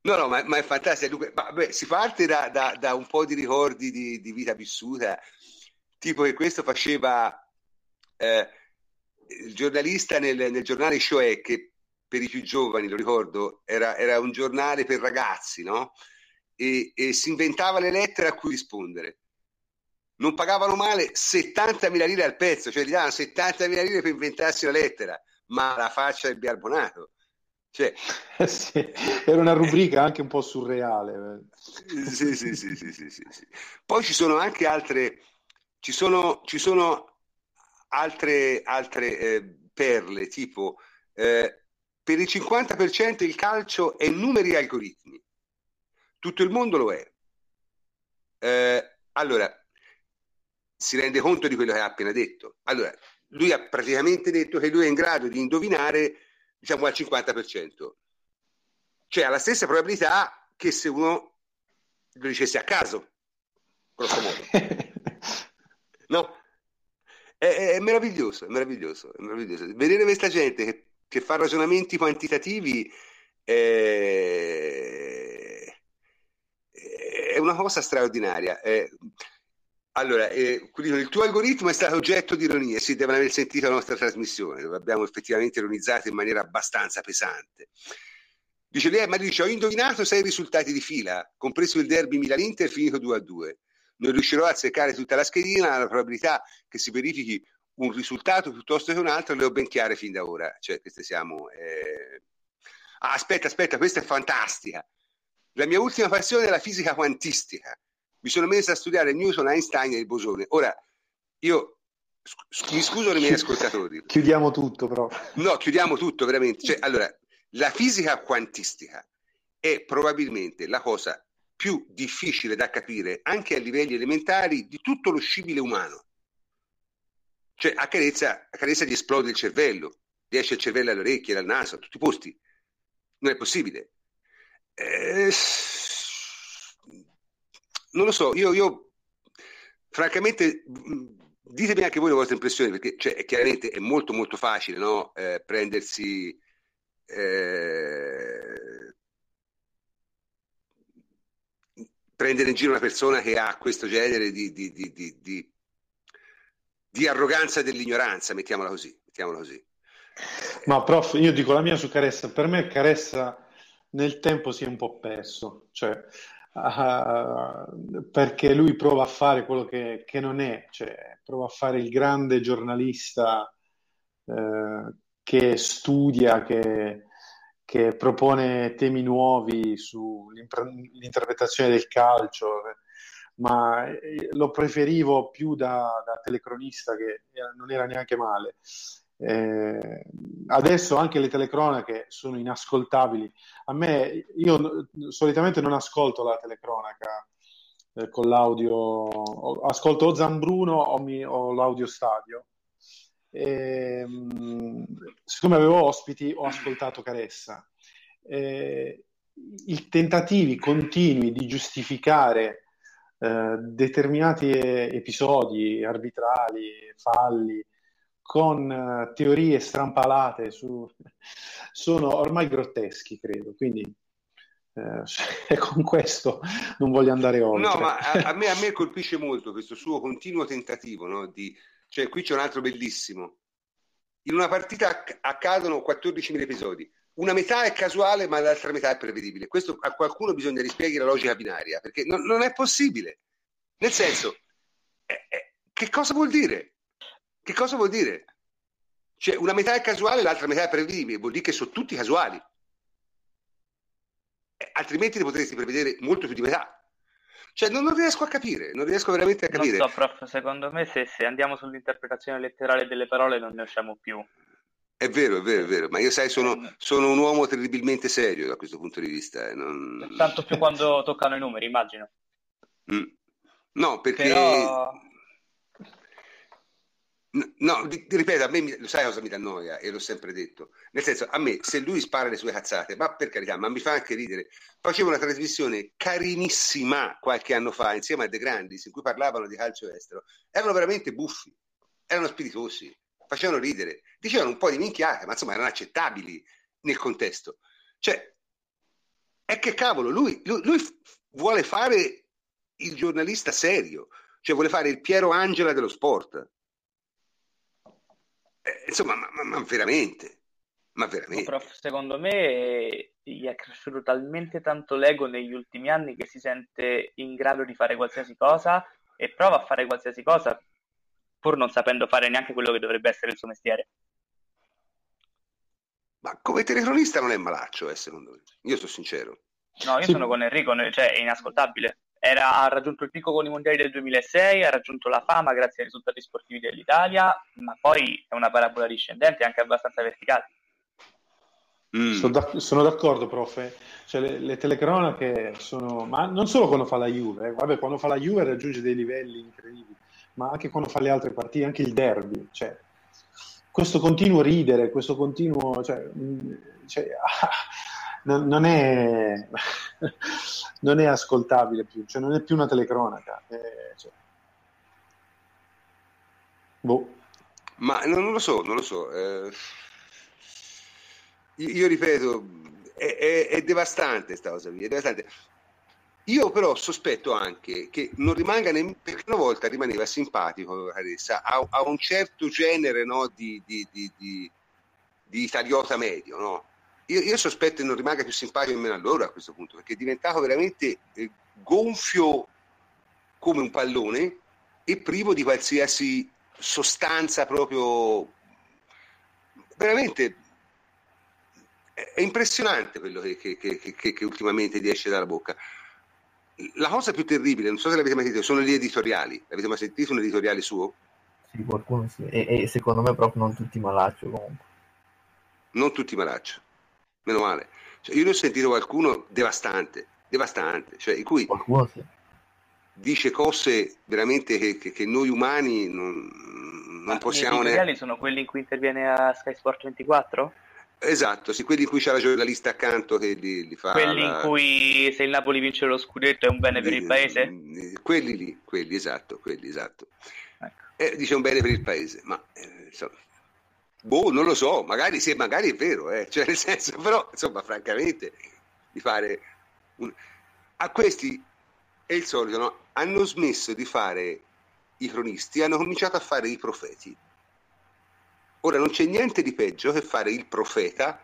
No, no, ma, ma è fantastico. Ma, beh, si parte da, da, da, un po' di ricordi di, di, vita vissuta, tipo che questo faceva eh, il giornalista nel, nel giornale Shoe, che per i più giovani, lo ricordo, era, era un giornale per ragazzi, no? E, e, si inventava le lettere a cui rispondere. Non pagavano male 70.000 lire al pezzo, cioè gli davano 70.000 lire per inventarsi la lettera ma la faccia del biarbonato. Cioè... Eh sì, era una rubrica anche un po' surreale. Sì, sì, sì, sì, sì, sì, sì. Poi ci sono anche altre, ci sono, ci sono altre, altre eh, perle, tipo eh, per il 50% il calcio è numeri e algoritmi. Tutto il mondo lo è. Eh, allora, si rende conto di quello che ha appena detto. Allora, lui ha praticamente detto che lui è in grado di indovinare diciamo al 50%. Cioè ha la stessa probabilità che se uno lo dicesse a caso, grosso modo. no? È, è, meraviglioso, è meraviglioso, è meraviglioso. Vedere questa gente che, che fa ragionamenti quantitativi è, è una cosa straordinaria. È, allora, eh, il tuo algoritmo è stato oggetto di ironia, si devono aver sentito la nostra trasmissione, dove abbiamo effettivamente ironizzato in maniera abbastanza pesante. Dice lei, ma dice, ho indovinato sei risultati di fila, compreso il derby Milan-Inter finito 2-2. Non riuscirò a azzeccare tutta la schedina, la probabilità che si verifichi un risultato piuttosto che un altro le ho ben chiare fin da ora. Cioè, queste siamo... Eh... Ah, aspetta, aspetta, questa è fantastica. La mia ultima passione è la fisica quantistica mi sono messo a studiare Newton, Einstein e il bosone. Ora, io mi scuso nei miei ascoltatori. Chiudiamo tutto, però. No, chiudiamo tutto, veramente. Cioè, allora, la fisica quantistica è probabilmente la cosa più difficile da capire anche a livelli elementari di tutto lo scibile umano. Cioè, a carezza, a carezza gli esplode il cervello, gli esce il cervello alle orecchie, dal naso, a tutti i posti. Non è possibile. Eh, non lo so, io, io francamente ditemi anche voi le vostre impressioni, perché cioè, chiaramente è molto molto facile no? eh, prendersi eh, prendere in giro una persona che ha questo genere di, di, di, di arroganza dell'ignoranza, mettiamola così, mettiamola così. Ma prof, io dico la mia su Caressa, per me Caressa nel tempo si è un po' perso, cioè uh, perché lui prova a fare quello che, che, non è, cioè prova a fare il grande giornalista uh, che studia, che, che, propone temi nuovi sull'interpretazione del calcio, ma eh, lo preferivo più da, da telecronista che non era neanche male. Eh, adesso anche le telecronache sono inascoltabili. A me, io solitamente non ascolto la telecronaca eh, con l'audio, ascolto o Zambruno o, mi, o l'audio stadio. E, ehm, siccome avevo ospiti, ho ascoltato Caressa. Eh, I tentativi continui di giustificare eh, determinati episodi arbitrali, falli, con uh, teorie strampalate su... sono ormai grotteschi, credo. Quindi eh, con questo non voglio andare oltre. No, ma a, a, me, a me, colpisce molto questo suo continuo tentativo, no? Di, cioè, qui c'è un altro bellissimo. In una partita accadono 14.000 episodi. Una metà è casuale, ma l'altra metà è prevedibile. Questo a qualcuno bisogna rispieghi la logica binaria, perché non, non è possibile. Nel senso, eh, eh, che cosa vuol dire? Che cosa vuol dire? Cioè, una metà è casuale, l'altra metà è prevedibile, vuol dire che sono tutti casuali. Eh, altrimenti ne potresti prevedere molto più di metà. Cioè, non, non, riesco a capire, non riesco veramente a capire. Non so, prof, secondo me se, se andiamo sull'interpretazione letterale delle parole non ne usciamo più. È vero, è vero, è vero, ma io sai, sono, mm. sono un uomo terribilmente serio da questo punto di vista. Eh. Non... Tanto più quando toccano i numeri, immagino. Mm. No, perché... Però... No, ripeto, a me lo sai cosa mi dà noia e l'ho sempre detto. Nel senso, a me se lui spara le sue cazzate, ma per carità, ma mi fa anche ridere. Facevo una trasmissione carinissima qualche anno fa insieme a De Grandis in cui parlavano di calcio estero. Erano veramente buffi, erano spiritosi, facevano ridere, dicevano un po' di minchiate, ma insomma erano accettabili nel contesto. Cioè, è che cavolo, lui, lui, lui vuole fare il giornalista serio, cioè vuole fare il Piero Angela dello sport eh, insomma, ma, ma, ma, veramente, ma veramente. Prof, secondo me gli è cresciuto talmente tanto l'ego negli ultimi anni che si sente in grado di fare qualsiasi cosa e prova a fare qualsiasi cosa pur non sapendo fare neanche quello che dovrebbe essere il suo mestiere. Ma come telecronista non è malaccio, eh, secondo me. Io sono sincero. No, io sì. sono con Enrico, cioè è inascoltabile. Era, ha raggiunto il picco con i mondiali del 2006, ha raggiunto la fama grazie ai risultati sportivi dell'Italia, ma poi è una parabola discendente anche abbastanza verticale. Mm. Sono, d'ac- sono, d'accordo, prof. Cioè, le, le, telecronache sono, ma non solo quando fa la Juve, eh. Vabbè, quando fa la Juve raggiunge dei livelli incredibili, ma anche quando fa le altre partite, anche il derby. Cioè, questo continuo ridere, questo continuo. Cioè, mm, cioè, ah, non, non, è, non, è, ascoltabile più, cioè non è più una telecronaca. Eh, cioè. boh. Ma non lo so, non lo so. Eh, io, ripeto, è, è, è, devastante questa cosa, è devastante. Io però sospetto anche che non rimanga nemmeno, perché una volta rimaneva simpatico Caressa, a, a un certo genere no, di, di, di, di, italiota medio, no? Io, io, sospetto che non rimanga più simpatico nemmeno a loro a questo punto, perché è diventato veramente eh, gonfio come un pallone e privo di qualsiasi sostanza proprio veramente è impressionante quello che, che, che, che, ultimamente gli esce dalla bocca. La cosa più terribile, non so se l'avete mai sentito, sono gli editoriali. Avete mai sentito un editoriale suo? Sì, qualcuno sì. E, e secondo me proprio non tutti malaccio comunque. Non tutti malaccio meno male. Cioè, io ne ho sentito qualcuno devastante, devastante, cioè in cui sì. dice cose veramente che, che, che noi umani non, non possiamo neanche... sono quelli in cui interviene a Sky Sport 24? Esatto, sì, quelli in cui c'è la giornalista accanto che li, li fa. Quelli la... in cui se il Napoli vince lo scudetto è un bene per il paese? Quelli lì, quelli, esatto, quelli, esatto. Ecco. Eh, dice un bene per il paese, ma eh, insomma, Boh, non lo so, magari sì, magari è vero, eh. cioè nel senso, però, insomma, francamente, di fare... Un... A questi è il solito, no? Hanno smesso di fare i cronisti, hanno cominciato a fare i profeti. Ora non c'è niente di peggio che fare il profeta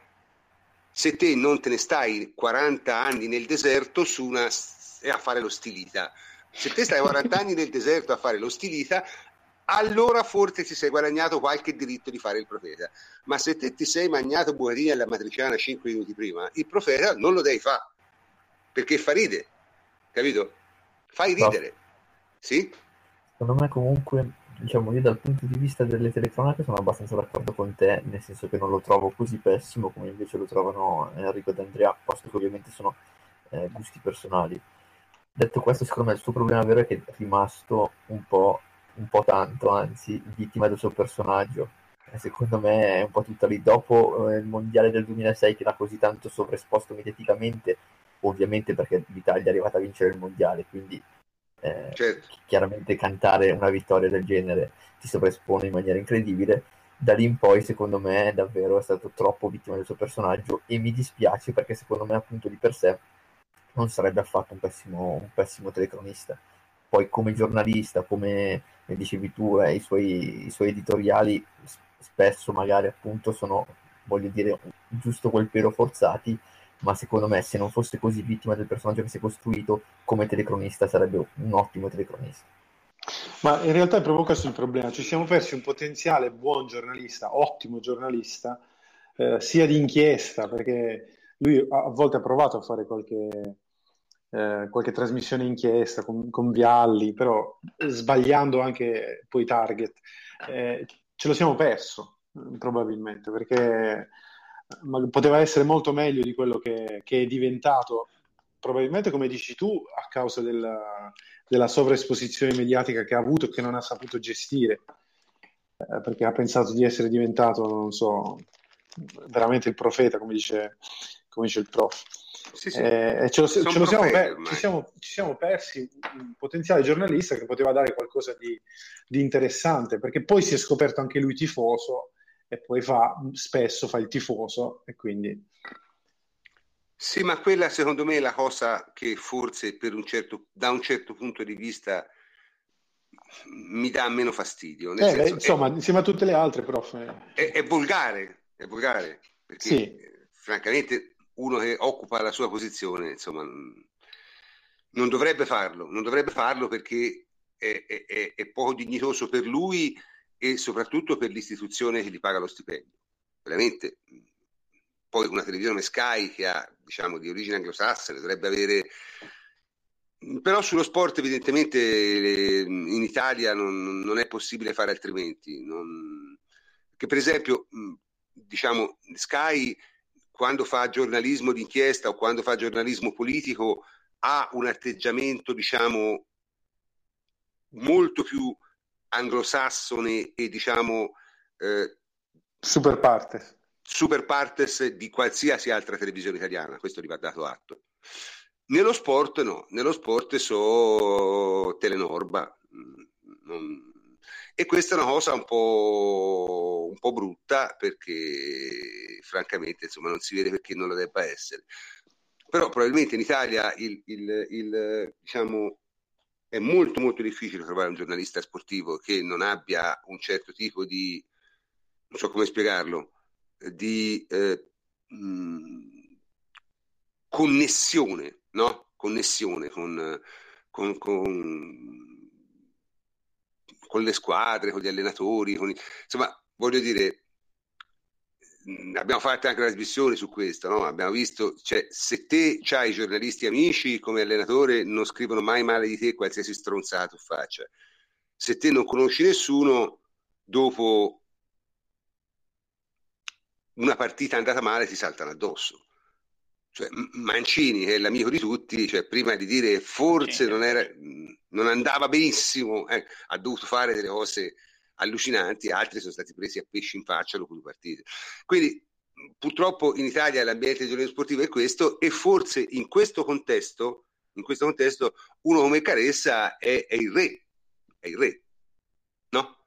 se te non te ne stai 40 anni nel deserto su una... a fare lo stilita. Se te stai 40 anni nel deserto a fare lo stilita, allora forse ti sei guadagnato qualche diritto di fare il profeta. Ma se te ti sei mangiato buonini alla matriciana 5 minuti prima, il profeta non lo devi fare, perché fa ridere, capito? Fai ridere, no. sì? Secondo me comunque, diciamo, io dal punto di vista delle telecronache sono abbastanza d'accordo con te, nel senso che non lo trovo così pessimo come invece lo trovano Enrico ed Andrea, posto che ovviamente sono eh, gusti personali. Detto questo, secondo me il suo problema vero è che è rimasto un po' un po' tanto, anzi, vittima del suo personaggio. Secondo me è un po' tutta lì. Dopo eh, il mondiale del 2006 che l'ha così tanto sovraesposto mediaticamente, ovviamente perché l'Italia è arrivata a vincere il mondiale, quindi eh, certo. chiaramente cantare una vittoria del genere ti sovraespone in maniera incredibile. Da lì in poi, secondo me, davvero è stato troppo vittima del suo personaggio e mi dispiace perché secondo me, appunto, di per sé non sarebbe affatto un pessimo, un pessimo telecronista. Poi come giornalista, come dicevi tu, eh, i, suoi, i, suoi, editoriali spesso magari appunto sono, voglio dire, giusto quel pelo forzati, ma secondo me se non fosse così vittima del personaggio che si è costruito, come telecronista sarebbe un ottimo telecronista. Ma in realtà è proprio questo il problema, ci siamo persi un potenziale buon giornalista, ottimo giornalista, eh, sia di inchiesta, perché lui a, a volte ha provato a fare qualche, eh, qualche trasmissione inchiesta con, con, Vialli, però sbagliando anche poi target. Eh, ce lo siamo perso, probabilmente, perché poteva essere molto meglio di quello che, che è diventato, probabilmente come dici tu, a causa della, della sovraesposizione mediatica che ha avuto e che non ha saputo gestire, eh, perché ha pensato di essere diventato, non so, veramente il profeta, come dice, come dice il prof. Sì, sì. Eh, ce lo, ce lo siamo per, ci, siamo, ci, siamo, persi un potenziale giornalista che poteva dare qualcosa di, di, interessante, perché poi si è scoperto anche lui tifoso e poi fa, spesso fa il tifoso e quindi... Sì, ma quella secondo me è la cosa che forse un certo, da un certo punto di vista mi dà meno fastidio. Eh, senso, beh, insomma, è, insieme a tutte le altre, prof. È, è volgare, è volgare, perché sì. francamente uno che occupa la sua posizione, insomma, non dovrebbe farlo, non dovrebbe farlo perché è, è, è, poco dignitoso per lui e soprattutto per l'istituzione che gli paga lo stipendio. Veramente. Poi una televisione Sky che ha, diciamo, di origine anglosassone dovrebbe avere... Però sullo sport evidentemente in Italia non, non è possibile fare altrimenti. Non... Che per esempio, diciamo, Sky quando fa giornalismo d'inchiesta o quando fa giornalismo politico ha un atteggiamento, diciamo, molto più anglosassone e diciamo eh, super partes. Super partes di qualsiasi altra televisione italiana, questo gli va dato atto. Nello sport no, nello sport so Telenorba. Mm, non, e questa è una cosa un po', un po', brutta perché francamente insomma, non si vede perché non lo debba essere. Però probabilmente in Italia il, il, il, diciamo, è molto molto difficile trovare un giornalista sportivo che non abbia un certo tipo di, non so come spiegarlo, di eh, mh, connessione, no? Connessione con, con, con con le squadre, con gli allenatori, con i... insomma, voglio dire, abbiamo fatto anche trasmissioni su questo, no? abbiamo visto, cioè, se te hai giornalisti amici come allenatore non scrivono mai male di te qualsiasi stronzato faccia. Se te non conosci nessuno, dopo una partita andata male ti saltano addosso. Cioè, Mancini, che è l'amico di tutti, cioè, prima di dire forse non, era, non andava benissimo, eh, ha dovuto fare delle cose allucinanti, altri sono stati presi a pesci in faccia dopo due partite. Quindi purtroppo in Italia l'ambiente di giornalismo sportivo è questo e forse in questo contesto, in questo contesto uno come Caressa è, è il re, è il re, no?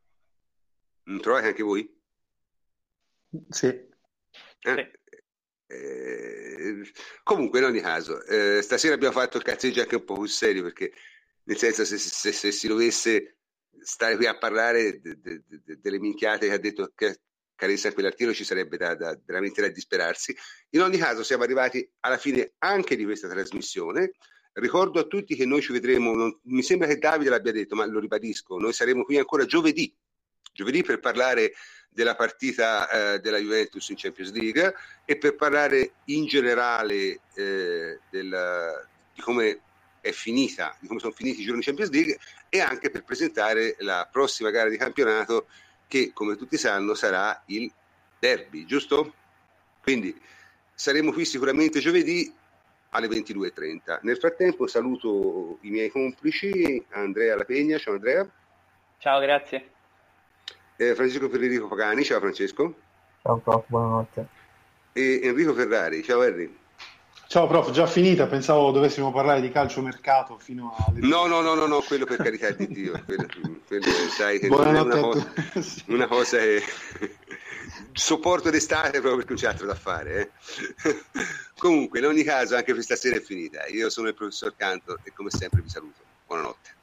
Non trovate anche voi? Sì. Eh? Eh, comunque, in ogni caso, eh, stasera abbiamo fatto il cazzeggio anche un po' più serio perché, nel senso, se, se, se si dovesse stare qui a parlare de, de, de, delle minchiate che ha detto che Caressa quell'articolo ci sarebbe da, da, veramente da disperarsi. In ogni caso, siamo arrivati alla fine anche di questa trasmissione. Ricordo a tutti che noi ci vedremo, non, mi sembra che Davide l'abbia detto, ma lo ribadisco, noi saremo qui ancora giovedì, giovedì per parlare della partita eh, della Juventus in Champions League e per parlare in generale eh, del, di come è finita, di come sono finiti i giorni di Champions League e anche per presentare la prossima gara di campionato che come tutti sanno sarà il derby, giusto? Quindi saremo qui sicuramente giovedì alle 22.30. Nel frattempo saluto i miei complici, Andrea Lapegna, ciao Andrea. Ciao, grazie eh, Francesco Federico Pagani, ciao Francesco. Ciao prof, buonanotte. E Enrico Ferrari, ciao Henry. Ciao prof, già finita, pensavo dovessimo parlare di calcio mercato fino a... No, no, no, no, no, quello per carità di Dio, quello, quello sai che Buonanotte è una cosa, una cosa che sopporto d'estate proprio perché non c'è altro da fare. Eh. Comunque, in ogni caso, anche questa sera è finita. Io sono il professor Cantor e come sempre vi saluto. Buonanotte.